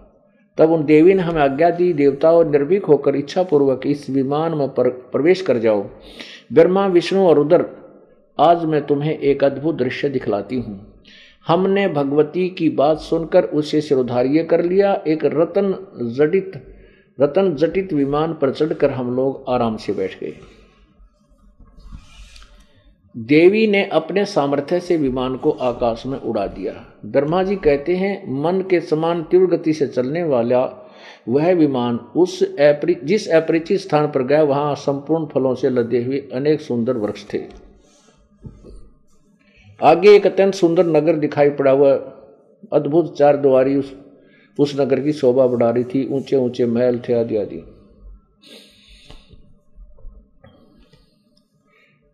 तब उन देवी ने हमें आज्ञा दी देवताओं निर्भीक होकर इच्छा पूर्वक इस विमान में पर, प्रवेश कर जाओ। ब्रह्मा विष्णु और उदर आज मैं तुम्हें एक अद्भुत दृश्य दिखलाती हूँ। हमने भगवती की बात सुनकर उसे सिरोधार्य कर लिया। एक रतन जटित रतन जटित विमान पर चढ़कर हम लोग आराम से बैठ गए। देवी ने अपने सामर्थ्य से विमान को आकाश में उड़ा दिया। ब्रह्मा जी कहते हैं, मन के समान तीव्र गति से चलने वाला वह विमान उस अपरि, जिस अपरिचित स्थान पर गया, वहाँ संपूर्ण फलों से लदे हुए अनेक सुंदर वृक्ष थे। आगे एक अत्यंत सुंदर नगर दिखाई पड़ा। हुआ अद्भुत चार द्वारी उस उस नगर की शोभा बढ़ा रही थी। ऊँचे ऊँचे महल थे आदि आदि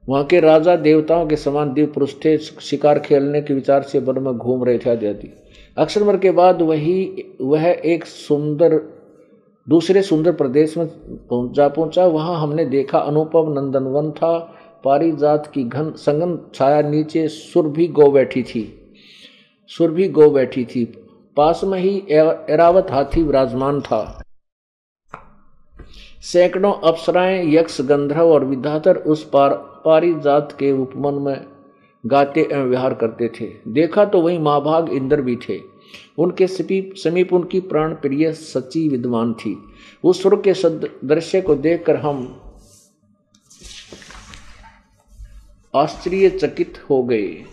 वहाँ के राजा देवताओं के समान दिव्य पुरुष थे, शिकार खेलने के विचार से वन में घूम रहे थे आदि अक्षरमर के बाद वही, वह एक सुंदर, दूसरे सुंदर प्रदेश में जा पहुँचा। वहाँ हमने देखा अनुपम नंदनवन था। पारिजात की घन, संगन छाया नीचे सुरभि गौ बैठी थी। सुरभि गौ बैठी थी। पास में ही एरावत हाथी विराजमान था। सैकड़ों अप्सराएँ, यक्ष, गंधर्व और विधातर उस पार पारिजात के उपमन में गाते एवं व्यवहार करते थे। देखा तो वही महाभाग इंद्र भी थे। उनके समीप उनकी प्राण प्रिय सच्ची विद्वान थी। उस स्वर्ग के दृश्य को देखकर हम आश्चर्यचकित हो गए।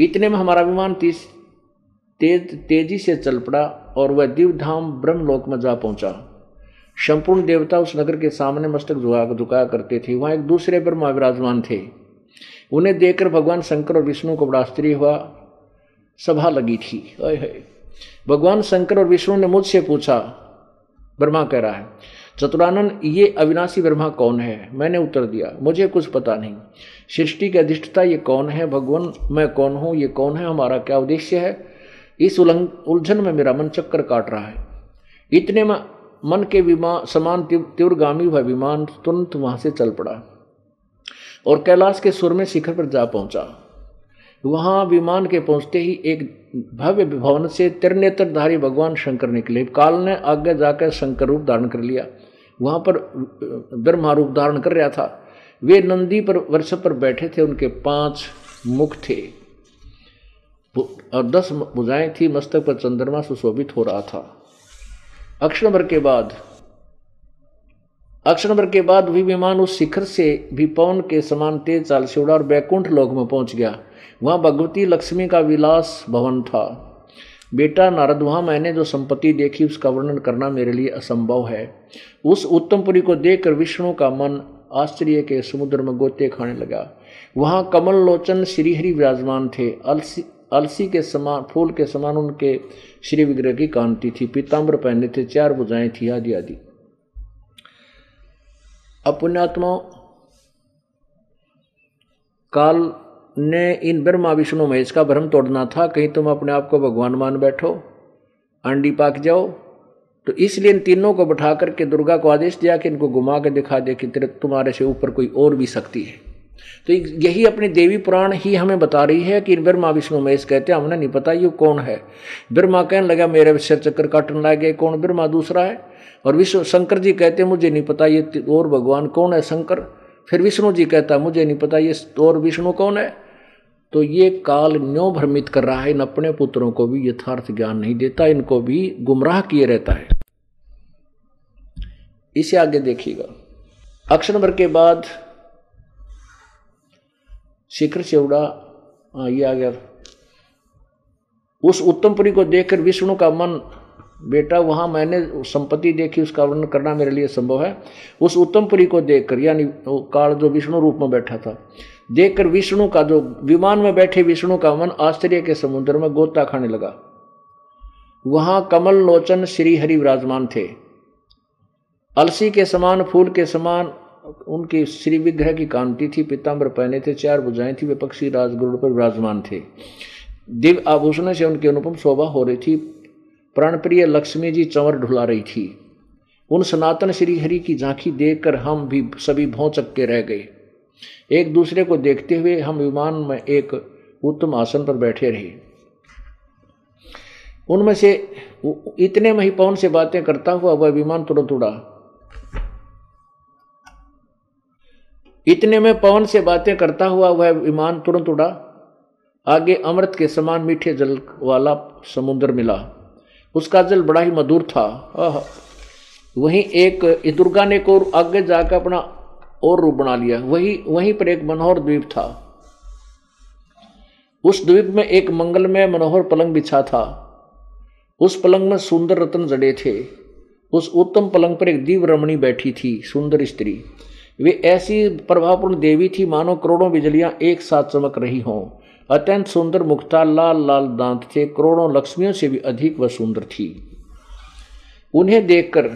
इतने में हमारा विमान तेज, तेज़ी से चल पड़ा और वह दिव्यधाम ब्रह्मलोक में जा पहुँचा। संपूर्ण देवता उस नगर के सामने मस्तक झुका झुकाया करते थे। वहाँ एक दूसरे ब्रह्मा विराजमान थे। उन्हें देखकर भगवान शंकर और विष्णु को बड़ा आश्चर्य हुआ। सभा लगी थी। भगवान शंकर और विष्णु ने मुझसे पूछा, ब्रह्मा कह रहा है, चतुरानंद, ये अविनाशी ब्रह्मा कौन है? मैंने उत्तर दिया, मुझे कुछ पता नहीं। सृष्टि की अधिष्ठता ये कौन है? भगवान, मैं कौन हूँ? ये कौन है? हमारा क्या उद्देश्य है? इस उलझन में मेरा मन चक्कर काट रहा है। इतने में मन के विमान समान तीव्रगामी हुआ विमान तुरंत वहाँ से चल पड़ा और कैलाश के सुर में शिखर पर जा पहुँचा। वहाँ विमान के पहुँचते ही एक भव्य भवन से तिरनेत्रधारी भगवान शंकर निकले। काल ने आगे जाकर शंकर रूप धारण कर लिया। वहाँ पर ब्रह्मा रूप धारण कर रहा था। वे नंदी पर, वर्ष पर बैठे थे। उनके पाँच मुख थे। और दस भुजाएँ थी। मस्तक पर चंद्रमा सुशोभित हो रहा था। अक्षर नंबर के बाद, अक्षर नंबर के बाद भी विमान उस शिखर से भी पवन के समान तेज चाल से उड़ा और बैकुंठ लोक में पहुँच गया। वहाँ भगवती लक्ष्मी का विलास भवन था। बेटा नारद, वहाँ मैंने जो संपत्ति देखी, उसका वर्णन करना मेरे लिए असंभव है। उस उत्तमपुरी को देखकर विष्णु का मन आश्चर्य के समुद्र में गोते खाने लगा। वहाँ कमल लोचन श्रीहरि विराजमान थे। अलसी के समान, फूल के समान उनके श्री विग्रह की कांति थी। पीताम्बर पहने थे, चार बुझाएँ थी, आदि आदि। अपुण्यात्मा काल ने इन ब्रह्मा, विष्णु, महेश का भ्रम तोड़ना था। कहीं तुम अपने आप को भगवान मान बैठो अंडी पाक जाओ तो इसलिए इन तीनों को बैठा करके दुर्गा को आदेश दिया कि इनको घुमा के दिखा दे कि तुम्हारे से ऊपर कोई और भी शक्ति है। तो यही अपनी देवी पुराण ही हमें बता रही है कि ब्रह्मा विष्णु महेश कहते हैं, हमने नहीं पता ये कौन है। ब्रह्मा कहने लगा, मेरे सिर चक्कर काटने लग गए, कौन ब्रह्मा दूसरा है? और विष्णु शंकर जी कहते हैं, मुझे नहीं पता ये और भगवान कौन है शंकर। फिर विष्णु जी कहता मुझे नहीं पता ये और विष्णु कौन है? तो ये काल न्यो भ्रमित कर रहा है, इन अपने पुत्रों को भी यथार्थ ज्ञान नहीं देता, इनको भी गुमराह किए रहता है। इसे आगे देखिएगा। अक्षर नंबर के बाद शिखर उड़ा हाँ ये आ गया। उस उत्तमपुरी को देखकर विष्णु का मन, बेटा, वहाँ मैंने संपत्ति देखी, उसका वर्णन करना मेरे लिए संभव है। उस उत्तमपुरी को देखकर, यानी काल जो विष्णु रूप में बैठा था, देखकर विष्णु का जो विमान में बैठे विष्णु का मन आश्चर्य के समुद्र में गोता खाने लगा। वहाँ कमल लोचन श्री हरि विराजमान थे। अलसी के समान, फूल के समान उनके श्री विग्रह की कांति थी पिताम्बर पहने थे, चार बुझाएँ थी विपक्षी राजगुरु पर विराजमान थे। दिव्य आभूषण से उनकी अनुपम शोभा हो रही थी। प्राणप्रिय लक्ष्मी जी चंवर ढुला रही थी। उन सनातन श्री हरि की झांकी देखकर हम भी सभी भौचक के रह गए। एक दूसरे को देखते हुए हम विमान में एक उत्तम आसन पर बैठे रहे। उनमें से इतने में ही पवन से बातें करता हुआ वह विमान तुरंत उड़ा। इतने में पवन से बातें करता हुआ वह विमान तुरंत उड़ा। आगे अमृत के समान मीठे जल वाला समुद्र मिला। उसका जल बड़ा ही मधुर था। वहीं एक दुर्गा ने को आगे जाकर अपना और रूप बना लिया। वही, वहीं पर एक मनोहर द्वीप था। उस द्वीप में एक मंगलमय मनोहर पलंग बिछा था। उस पलंग में सुंदर रत्न जड़े थे। उस उत्तम पलंग पर एक दीव रमणी बैठी थी, सुंदर स्त्री। वे ऐसी प्रभावपूर्ण देवी थी, मानो करोड़ों बिजलियाँ एक साथ चमक रही हों। अत्यंत सुंदर मुक्ता, लाल लाल दांत थे। करोड़ों लक्ष्मियों से भी अधिक वह सुंदर थी। उन्हें देखकर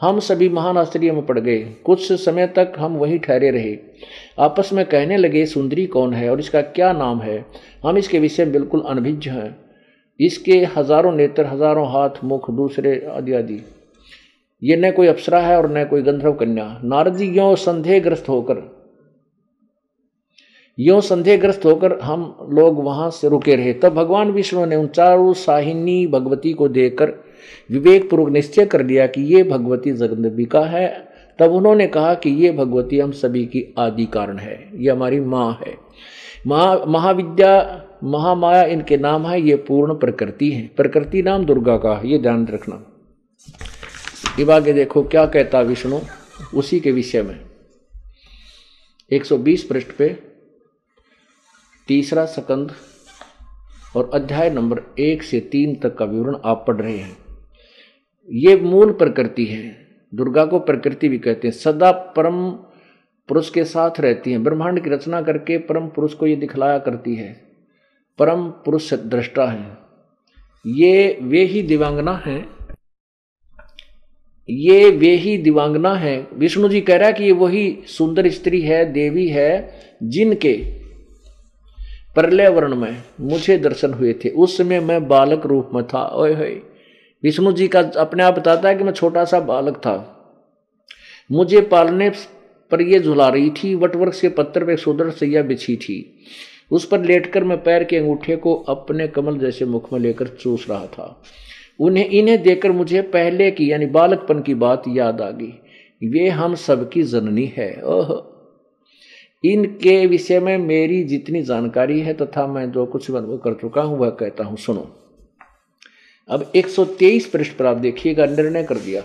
हम सभी महान आश्चर्य में पड़ गए। कुछ समय तक हम वहीं ठहरे रहे। आपस में कहने लगे, सुंदरी कौन है और इसका क्या नाम है? हम इसके विषय में बिल्कुल अनभिज्ञ हैं। इसके हज़ारों नेत्र, हज़ारों हाथ, मुख, दूसरे आदि आदि। ये न कोई अप्सरा है और न कोई गंधर्व कन्या। नारद जी यो संदेहग्रस्त होकर, यो संदेहग्रस्त होकर हम लोग वहाँ से रुके रहे। तब भगवान विष्णु ने उन चारों साहिनी भगवती को देखकर विवेक पूर्वक निश्चय कर लिया कि ये भगवती जगदम्बिका है। तब उन्होंने कहा कि ये भगवती हम सभी की आदि कारण है। ये हमारी माँ है। महा, महाविद्या, महामाया इनके नाम है। ये पूर्ण प्रकृति है। प्रकृति नाम दुर्गा का ये ध्यान रखना। आगे देखो क्या कहता विष्णु, उसी के विषय में। 120 पृष्ठ पे, तीसरा सकंद और अध्याय नंबर एक से तीन तक का विवरण आप पढ़ रहे हैं। ये मूल प्रकृति है, दुर्गा को प्रकृति भी कहते हैं। सदा परम पुरुष के साथ रहती है। ब्रह्मांड की रचना करके परम पुरुष को ये दिखलाया करती है। परम पुरुष दृष्टा है। ये वे ही दिवांगना हैं ये वे ही दिवांगना है। विष्णु जी कह रहा है कि ये वही सुंदर स्त्री है, देवी है, जिनके प्रलय वर्ण में मुझे दर्शन हुए थे। उस समय मैं बालक रूप में था। ओए विष्णु जी का अपने आप बताता है कि मैं छोटा सा बालक था। मुझे पालने पर यह झुला रही थी वटवर्ष के पत्थर पर सुदर सैया बिछी थी। उस पर लेटकर मैं पैर के अंगूठे को अपने कमल जैसे मुख में लेकर चूस रहा था। उन्हें, इन्हें देखकर मुझे पहले की, यानी बालकपन की बात याद आ गई। वे हम सबकी जननी है। ओह। इनके विषय में मेरी जितनी जानकारी है तथा मैं जो कुछ अनुभव कर चुका हूँ, वह कहता हूँ, सुनो। अब 123 पृष्ठ पर आप देखिएगा, निर्णय कर दिया।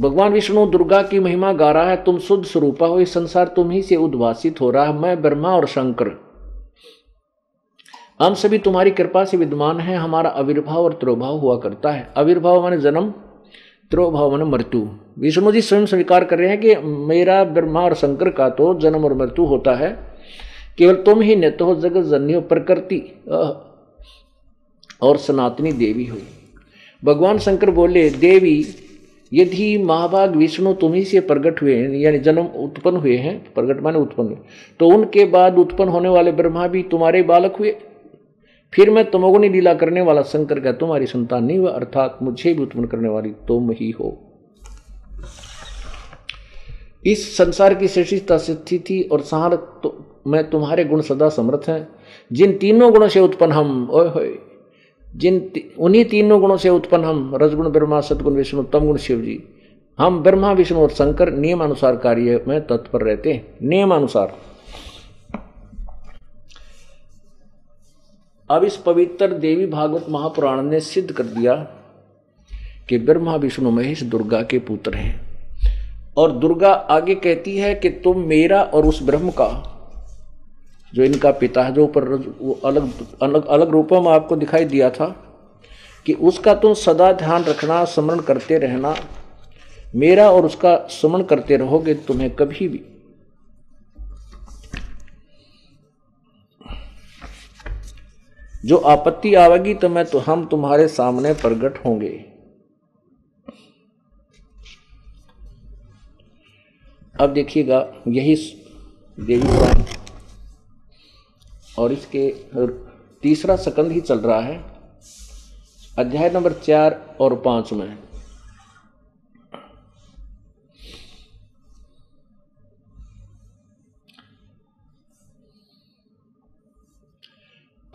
भगवान विष्णु, दुर्गा की महिमा गा रहा है, तुम शुद्ध स्वरूपा हो, इस संसार तुम ही से उद्भासित हो रहा है। मैं ब्रह्मा और शंकर हम सभी तुम्हारी कृपा से विद्यमान है, हमारा आविर्भाव और त्रोभाव हुआ करता है। आविर्भाव माने जन्म, त्रोभाव माने मृत्यु। विष्णु जी स्वयं स्वीकार कर रहे हैं कि मेरा ब्रह्मा और शंकर का तो जन्म और मृत्यु होता है। केवल तुम ही ने तो जगत जन्य प्रकृति और सनातनी देवी हो। भगवान शंकर बोले, देवी, यदि महाभाग विष्णु तुम्ही से प्रकट हुए हैं, यानी जन्म उत्पन्न हुए हैं, प्रकट माने उत्पन्न हुए तो उनके बाद उत्पन्न होने वाले ब्रह्मा भी तुम्हारे बालक हुए फिर मैं तमोगुणी लीला करने वाला शंकर का तुम्हारी संतान नहीं हुआ, अर्थात मुझे भी उत्पन्न करने वाली तुम ही हो। इस संसार की श्रेष्ठता थी और सहार तो मैं तुम्हारे गुण सदा समर्थ हैं। जिन तीनों गुणों से उत्पन्न हम होए, जिन उन्हीं तीनों गुणों से उत्पन्न हम, रजगुण, ब्रह्मा सदगुण विष्णु, तम गुण, शिव जी। हम ब्रह्मा, विष्णु और शंकर नियमानुसार कार्य में तत्पर रहते हैं। नियम अब इस पवित्र देवी भागवत महापुराण ने सिद्ध कर दिया कि ब्रह्मा, विष्णु, महेश, दुर्गा के पुत्र हैं। और दुर्गा आगे कहती है कि तुम मेरा और उस ब्रह्म का, जो इनका पिता है, जो ऊपर वो अलग अलग अलग रूपों में आपको दिखाई दिया था, कि उसका तुम सदा ध्यान रखना, स्मरण करते रहना। मेरा और उसका स्मरण करते रहोगे, तुम्हें कभी भी जो आपत्ति आवेगी तो मैं तो हम तुम्हारे सामने प्रकट होंगे। अब देखिएगा, यही देवी पुराण और इसके तीसरा सकंद ही चल रहा है। अध्याय नंबर चार और पाँच में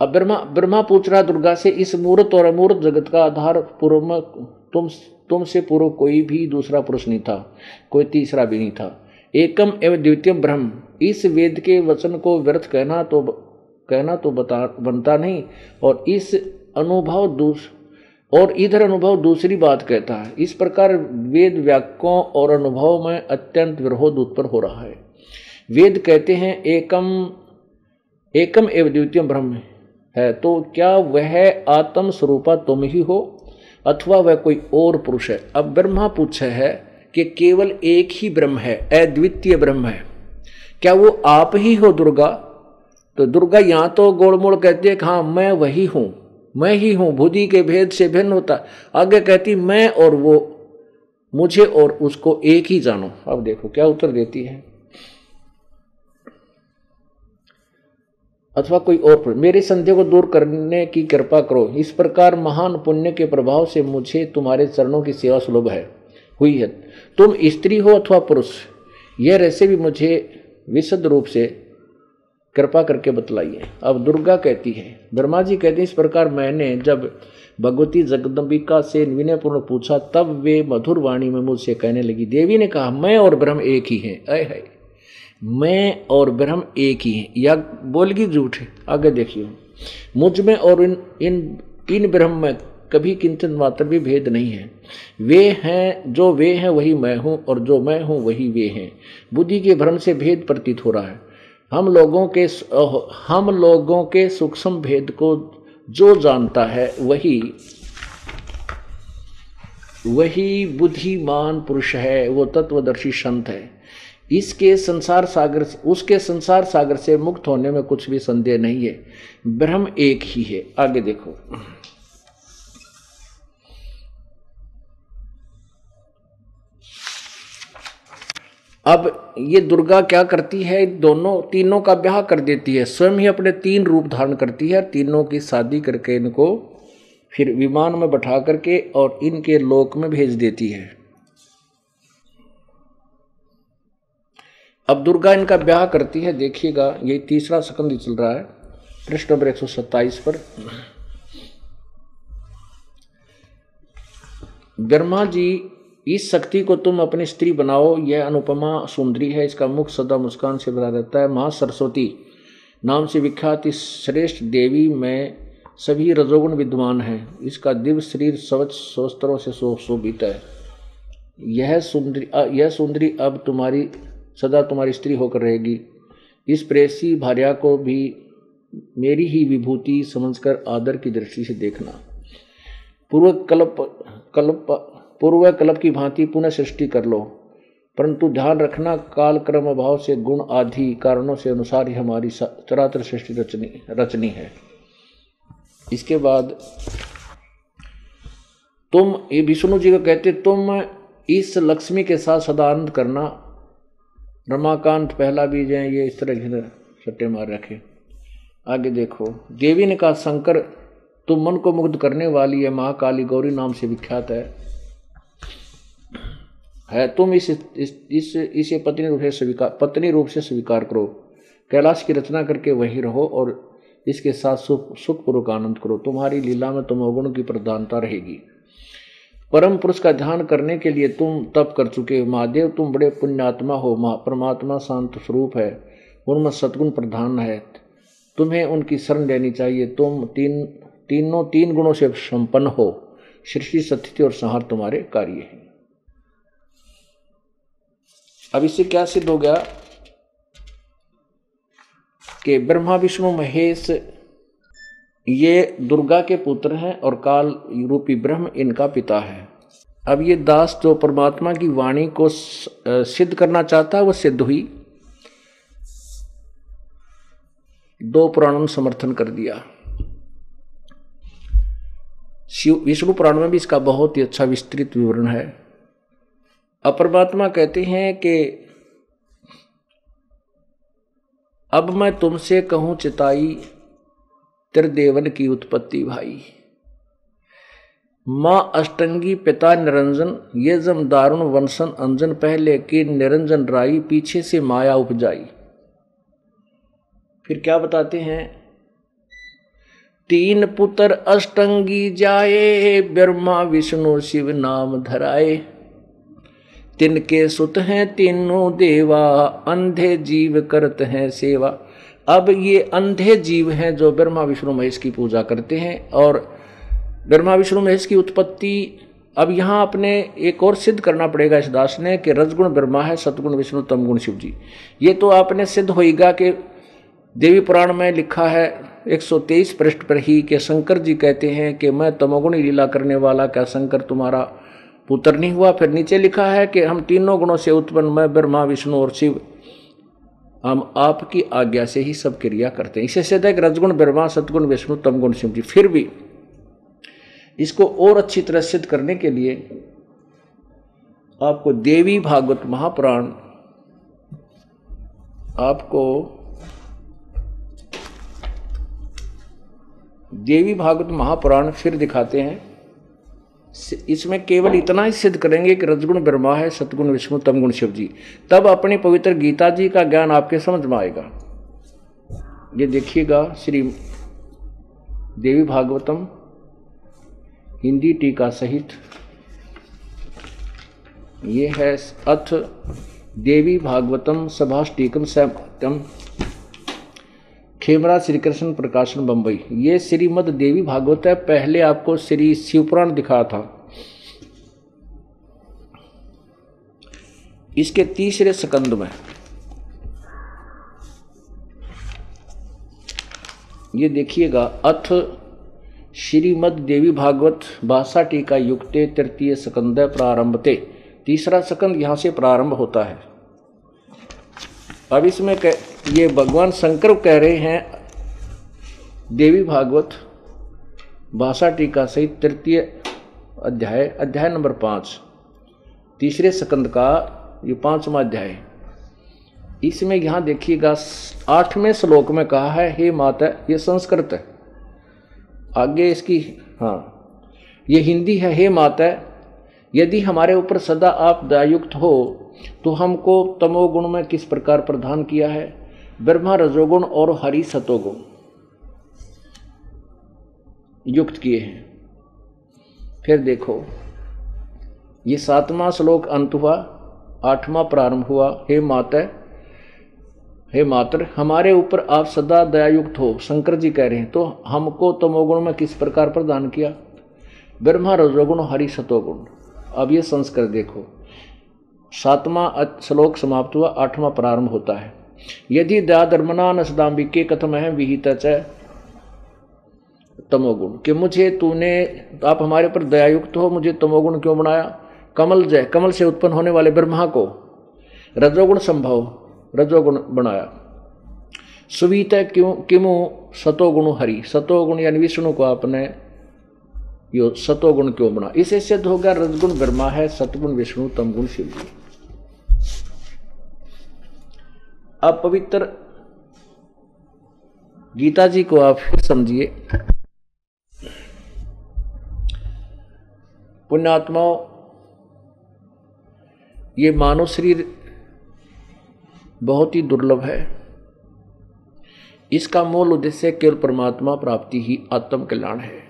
अब ब्रह्मा ब्रह्मा पूछ रहा दुर्गा से, इस मूर्त और अमूर्त जगत का आधार पूर्व में तुम तुमसे पूर्व कोई भी दूसरा पुरुष नहीं था, कोई तीसरा भी नहीं था। एकम एवं द्वितीय ब्रह्म। इस वेद के वचन को व्यर्थ कहना तो कहना तो बता, बनता नहीं, और इस अनुभव दूस, और इधर अनुभव दूसरी बात कहता है। इस प्रकार वेद व्याक्यों और अनुभव में अत्यंत विरोध उत्पन्न हो रहा है। वेद कहते हैं, एकम एकम एवं द्वितीय ब्रह्म। है तो क्या वह आत्म स्वरूपा तुम ही हो? अथवा वह कोई और पुरुष है? अब ब्रह्मा पूछे है कि केवल एक ही ब्रह्म है, अद्वितीय ब्रह्म है। क्या वो आप ही हो दुर्गा? तो दुर्गा यहाँ तो गोड़मोड़ कहती है कि हाँ मैं वही हूँ, मैं ही हूँ, बुद्धि के भेद से भिन्न होता। आगे कहती, मैं और वो, मुझे और उसको एक ही जानो। अब देखो, क्या उत्तर देती है? अथवा कोई और मेरे संदेह को दूर करने की कृपा करो। इस प्रकार महान पुण्य के प्रभाव से मुझे तुम्हारे चरणों की सेवा सुलभ है। हुई है। तुम स्त्री हो अथवा पुरुष, यह रहस्य भी मुझे विशुद्ध रूप से कृपा करके बतलाइए। अब दुर्गा कहती है, ब्रह्मा जी कहते हैं, इस प्रकार मैंने जब भगवती जगदम्बिका से विनयपूर्ण पूछा, तब वे मधुर वाणी में मुझसे कहने लगी, देवी ने कहा, मैं और ब्रह्म एक ही हैं। अय है मैं और ब्रह्म एक ही हैं। या बोलगी झूठ है? आगे देखिए मुझमें और इन इन इन ब्रह्म में कभी किंचन मात्र भी भेद नहीं है। वे हैं, जो वे हैं, वही मैं हूँ, और जो मैं हूँ, वही वे हैं। बुद्धि के भ्रम से भेद प्रतीत हो रहा है। हम लोगों के हम लोगों के सूक्ष्म भेद को जो जानता है, वही वही बुद्धिमान पुरुष है, वो तत्वदर्शी संत है। इसके संसार सागर उसके संसार सागर से मुक्त होने में कुछ भी संदेह नहीं है। ब्रह्म एक ही है। आगे देखो। अब ये दुर्गा क्या करती है? दोनों तीनों का ब्याह कर देती है। स्वयं ही अपने तीन रूप धारण करती है। तीनों की शादी करके इनको फिर विमान में बैठा करके और इनके लोक में भेज देती है। अब दुर्गा इनका ब्याह करती है, देखिएगा, ये तीसरा सकंद चल रहा है पृष्ठ नंबर एक पर। ब्रह्मा जी, इस शक्ति को तुम अपनी स्त्री बनाओ, यह अनुपमा सुंदरी है, इसका मुख सदा मुस्कान से भरा रहता है। माँ सरस्वती, नाम से विख्यात इस श्रेष्ठ देवी में सभी रजोगुण विद्वान हैं। इसका दिव्य शरीर स्वच्छ शोस्त्रों से शोभित है। यह सुंदरी यह सुंदरी अब तुम्हारी सदा तुम्हारी स्त्री होकर रहेगी। इस प्रेसी भार्या को भी मेरी ही विभूति समझकर आदर की दृष्टि से देखना। पूर्व कल्प कल्प, पूर्व कल्प की भांति पुनः सृष्टि कर लो। परंतु ध्यान रखना, काल क्रम अभाव से गुण आदि कारणों से अनुसार ही हमारी चरातर सृष्टि रचनी रचनी है। इसके बाद, तुम, ये विष्णु जी को कहते, तुम इस लक्ष्मी के साथ सदा आनंद करना। रमाकांत पहला बीज है, ये इस तरह सट्टे मार रखे। आगे देखो, देवी ने कहा, शंकर तुम मन को मुग्ध करने वाली है, महाकाली गौरी नाम से विख्यात है। है, तुम इस इस इस, इसे पत्नी रूप से स्वीकार, पत्नी रूप से स्वीकार करो। कैलाश की रचना करके वहीं रहो और इसके साथ सुख, सुखपूर्वक आनंद करो। तुम्हारी लीला में तुम अवगुण की प्रधानता रहेगी। परम पुरुष का ध्यान करने के लिए तुम तप कर चुके हो। महादेव, तुम बड़े पुण्यात्मा हो। परमात्मा शांत स्वरूप है। उनमें सदगुण प्रधान है। तुम्हें उनकी शरण लेनी चाहिए। तुम तीन, तीनों तीन गुणों से संपन्न हो। सृष्टि, सत्य और संहार तुम्हारे कार्य है। अब इससे क्या सिद्ध हो गया कि ब्रह्मा, विष्णु, महेश ये दुर्गा के पुत्र हैं और काल रूपी ब्रह्म इनका पिता है। अब ये दास जो परमात्मा की वाणी को सिद्ध करना चाहता है, वो सिद्ध हुई। दो पुराणों ने समर्थन कर दिया। शिव, विष्णु पुराण में भी इसका बहुत ही अच्छा विस्तृत विवरण है। अब परमात्मा कहते हैं कि, अब मैं तुमसे कहूँ चिताई त्रिदेवन की उत्पत्ति भाई। माँ अष्टंगी पिता निरंजन, ये जम दारुण वंशन अंजन पहले की निरंजन राई पीछे से माया उपजाई। फिर क्या बताते हैं? तीन पुत्र अष्टंगी जाए, ब्रह्मा, विष्णु, शिव नाम धराए। तिनके सुत हैं तीनों देवा, अंधे जीव करत हैं सेवा। अब ये अंधे जीव हैं जो ब्रह्मा, विष्णु, महेश की पूजा करते हैं और ब्रह्मा, विष्णु, महेश की उत्पत्ति अब यहाँ अपने एक और सिद्ध करना पड़ेगा इस दास ने कि रजगुण ब्रह्मा है सतगुण विष्णु, तमगुण, शिव जी। ये तो आपने सिद्ध होगा कि देवी पुराण में लिखा है 123 पृष्ठ पर ही कि शंकर जी कहते हैं कि मैं तमोगुण लीला करने वाला, क्या शंकर तुम्हारा पुत्र नहीं हुआ? फिर नीचे लिखा है कि हम तीनों गुणों से उत्पन्न मैं, ब्रह्मा, विष्णु और शिव। हम आपकी आज्ञा से ही सब क्रिया करते हैं। इसे सिद्ध है रजगुण ब्रह्मा सदगुण, विष्णु, तमगुण, शिव जी, फिर भी इसको और अच्छी तरह सिद्ध करने के लिए आपको देवी भागवत महापुराण, आपको देवी भागवत महापुराण फिर दिखाते हैं। इसमें केवल इतना ही सिद्ध करेंगे कि रजगुण ब्रह्मा है, सतगुण विष्णु, तमगुण शिव जी। तब अपनी पवित्र गीता जी का ज्ञान आपके समझ में आएगा। ये देखिएगा श्री देवी भागवतम, हिंदी टीका सहित। ये है अथ देवी भागवतम सभाष टीकम सैम खेमरा श्री कृष्ण प्रकाशन बम्बई ये श्रीमद देवी भागवत है, पहले आपको श्री शिवपुराण दिखा था। इसके तीसरे सकंद में। ये देखिएगा, अथ श्रीमद देवी भागवत भाषा टीका युक्ते तृतीय सकंद प्रारंभते। तीसरा सकंद यहाँ से प्रारंभ होता है। अब इसमें कह, ये भगवान शंकर कह रहे हैं, देवी भागवत, भाषा टीका सहित तृतीय अध्याय अध्याय नंबर पाँच, तीसरे सकंद का ये पांचवा अध्याय। इसमें यहाँ देखिएगा, आठवें श्लोक में कहा है, हे माता, ये संस्कृत है। आगे इसकी हाँ ये हिंदी है, हे माता, यदि हमारे ऊपर सदा आप दयायुक्त हो तो हमको तमोगुण में किस प्रकार प्रदान किया है? ब्रह्मा रजोगुण और हरि सतोगुण युक्त किए हैं। फिर देखो, ये सातवां श्लोक अंत हुआ, आठवां प्रारंभ हुआ। हे माता, हे मात्र, हमारे ऊपर आप सदा दयायुक्त हो, शंकर जी कह रहे हैं तो हमको तमोगुण में किस प्रकार प्रदान किया? ब्रह्मा रजोगुण, हरि सतोगुण। अब ये संस्कर देखो। सातवां श्लोक समाप्त हुआ, आठवां प्रारंभ होता है। यदि दयाधर्मना नसदाम्बिके कथम है विहित तमोगुण। कि मुझे तूने, आप हमारे पर दयायुक्त हो, मुझे तमोगुण क्यों बनाया? कमल जय, कमल से उत्पन्न होने वाले ब्रह्मा को। रजोगुण संभव, रजोगुण बनाया। सुवीत क्यों, किमु सतोगुण हरि। सतोगुण यानी विष्णु को आपने यो सतोगुण क्यों बना? इसे सिद्ध हो गया, रजगुण ब्रह्मा है, सतगुण विष्णु, तमगुण शिव जी। अब पवित्र गीता जी को आप फिर समझिए। पुण्यात्माओं, ये मानव शरीर बहुत ही दुर्लभ है। इसका मूल उद्देश्य केवल परमात्मा प्राप्ति ही आत्म कल्याण है।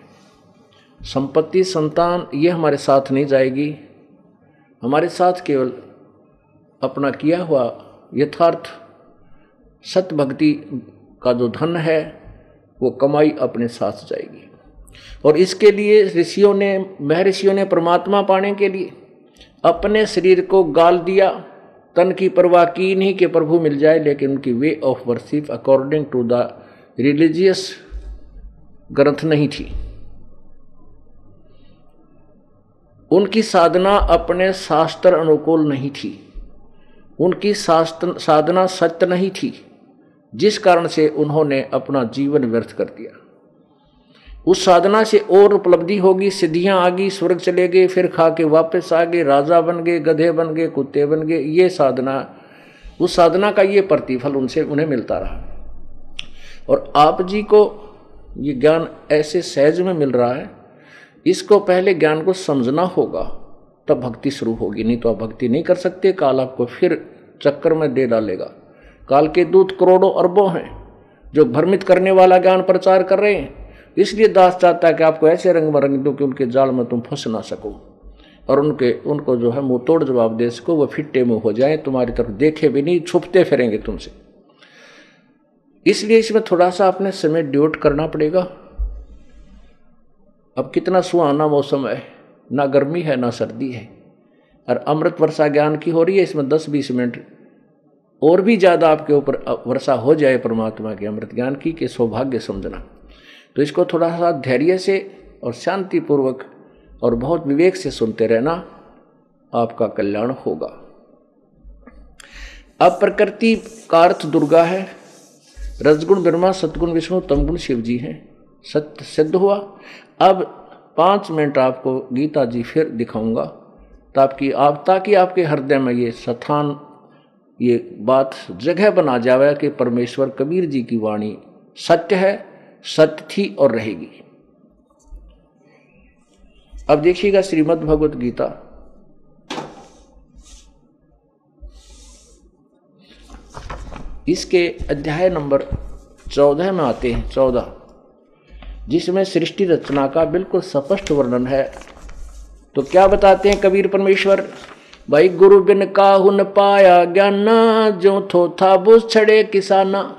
संपत्ति, संतान ये हमारे साथ नहीं जाएगी। हमारे साथ केवल अपना किया हुआ यथार्थ सत भक्ति का जो धन है, वो कमाई अपने साथ जाएगी। और इसके लिए ऋषियों ने, महर्षियों ने परमात्मा पाने के लिए अपने शरीर को गाल दिया। तन की परवाह की नहीं कि प्रभु मिल जाए, लेकिन उनकी way of worship according to the religious ग्रंथ नहीं थी। उनकी साधना अपने शास्त्र अनुकूल नहीं थी। उनकी शास्त्र, साधना सत्य नहीं थी। जिस कारण से उन्होंने अपना जीवन व्यर्थ कर दिया। उस साधना से और उपलब्धि होगी, सिद्धियाँ आ गई स्वर्ग चले गए, फिर खा के वापस आ गए, राजा बन गए, गधे बन गए, कुत्ते बन गए। ये साधना, उस साधना का ये प्रतिफल उनसे, उन्हें मिलता रहा। और आप जी को ये ज्ञान ऐसे सहज में मिल रहा है, इसको पहले ज्ञान को समझना होगा, तब भक्ति शुरू होगी, नहीं तो आप भक्ति नहीं कर सकते, काल आपको फिर चक्कर में दे डालेगा। काल के दूत करोड़ों अरबों हैं, जो भ्रमित करने वाला ज्ञान प्रचार कर रहे हैं। इसलिए दास चाहता है कि आपको ऐसे रंग में रंग दो कि उनके जाल में तुम फंस ना सको। और उनके, उनको जो है मुँह तोड़ जवाब दे सको, वो फिट्टे मुँह हो जाए, तुम्हारी तरफ़ देखे भी नहीं, छुपते फिरेंगे तुमसे। इसलिए इसमें थोड़ा सा अपने समय ड्यूट करना पड़ेगा। अब कितना सुहाना मौसम है, ना गर्मी है, ना सर्दी है। और अमृत वर्षा ज्ञान की हो रही है, इसमें दस बीस मिनट और भी ज़्यादा आपके ऊपर वर्षा हो जाए परमात्मा के अमृत ज्ञान की, कि सौभाग्य समझना। तो इसको थोड़ा सा धैर्य से और शांतिपूर्वक और बहुत विवेक से सुनते रहना आपका कल्याण होगा। अब प्रकृति का अर्थ दुर्गा है। रजगुण, ब्रह्मा सतगुण विष्णु, तमगुण शिव जी हैं। सत्य सिद्ध हुआ। अब पाँच मिनट आपको गीता जी फिर दिखाऊँगा, ताकि आप ताकि आपके हृदय में ये स्थान ये बात जगह बना जावे कि परमेश्वर कबीर जी की वाणी सत्य है सत्य थी और रहेगी। अब देखिएगा श्रीमद् भगवत गीता। इसके अध्याय नंबर चौदह में आते हैं, चौदह, जिसमें सृष्टि रचना का बिल्कुल स्पष्ट वर्णन है। तो क्या बताते हैं कबीर परमेश्वर? भाई गुरु बिन काहू न पाया ज्ञाना जो थो था बुझ छड़े किसाना।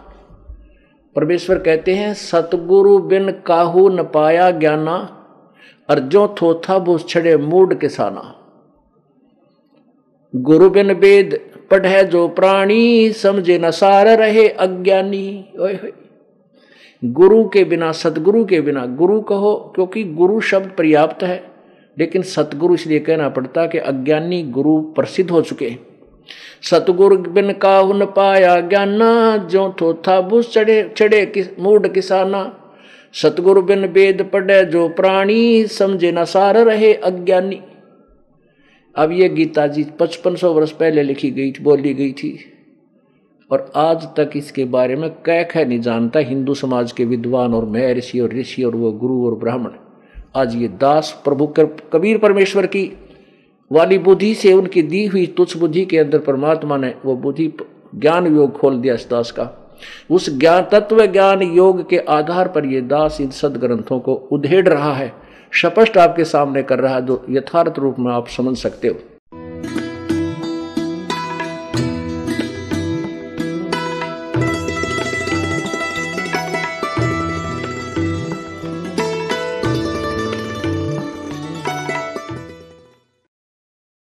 परमेश्वर कहते हैं, सतगुरु बिन काहू न पाया ज्ञाना, और जो थो था बुझ छड़े मूड किसाना। गुरु बिन वेद पढ़े जो प्राणी, समझे न सार रहे अज्ञानी। ओए होए। गुरु के बिना, सतगुरु के बिना गुरु कहो, क्योंकि गुरु शब्द पर्याप्त है। लेकिन सतगुरु इसलिए कहना पड़ता कि अज्ञानी गुरु प्रसिद्ध हो चुके हैं। सतगुरु बिन काहु न पाया ज्ञाना जो थो था बुझ चढ़े चढ़े किस मूड किसाना। सतगुरु बिन वेद पढ़े, जो प्राणी समझे न सार रहे अज्ञानी। अब ये गीता जी पचपन सौ वर्ष पहले लिखी गई, बोली गई थी। और आज तक इसके बारे में कह कह नहीं जानता, हिंदू समाज के विद्वान और महर्षि और ऋषि और वो गुरु और ब्राह्मण। आज ये दास प्रभु कबीर परमेश्वर की वाली बुद्धि से उनकी दी हुई तुच्छ बुद्धि के अंदर परमात्मा ने वो बुद्धि ज्ञान योग खोल दिया इस दास का। उस ज्ञान तत्व ज्ञान योग के आधार पर यह दास इन सदग्रंथों को उधेड़ रहा है स्पष्ट आपके सामने कर रहा है, जो यथार्थ रूप में आप समझ सकते हो।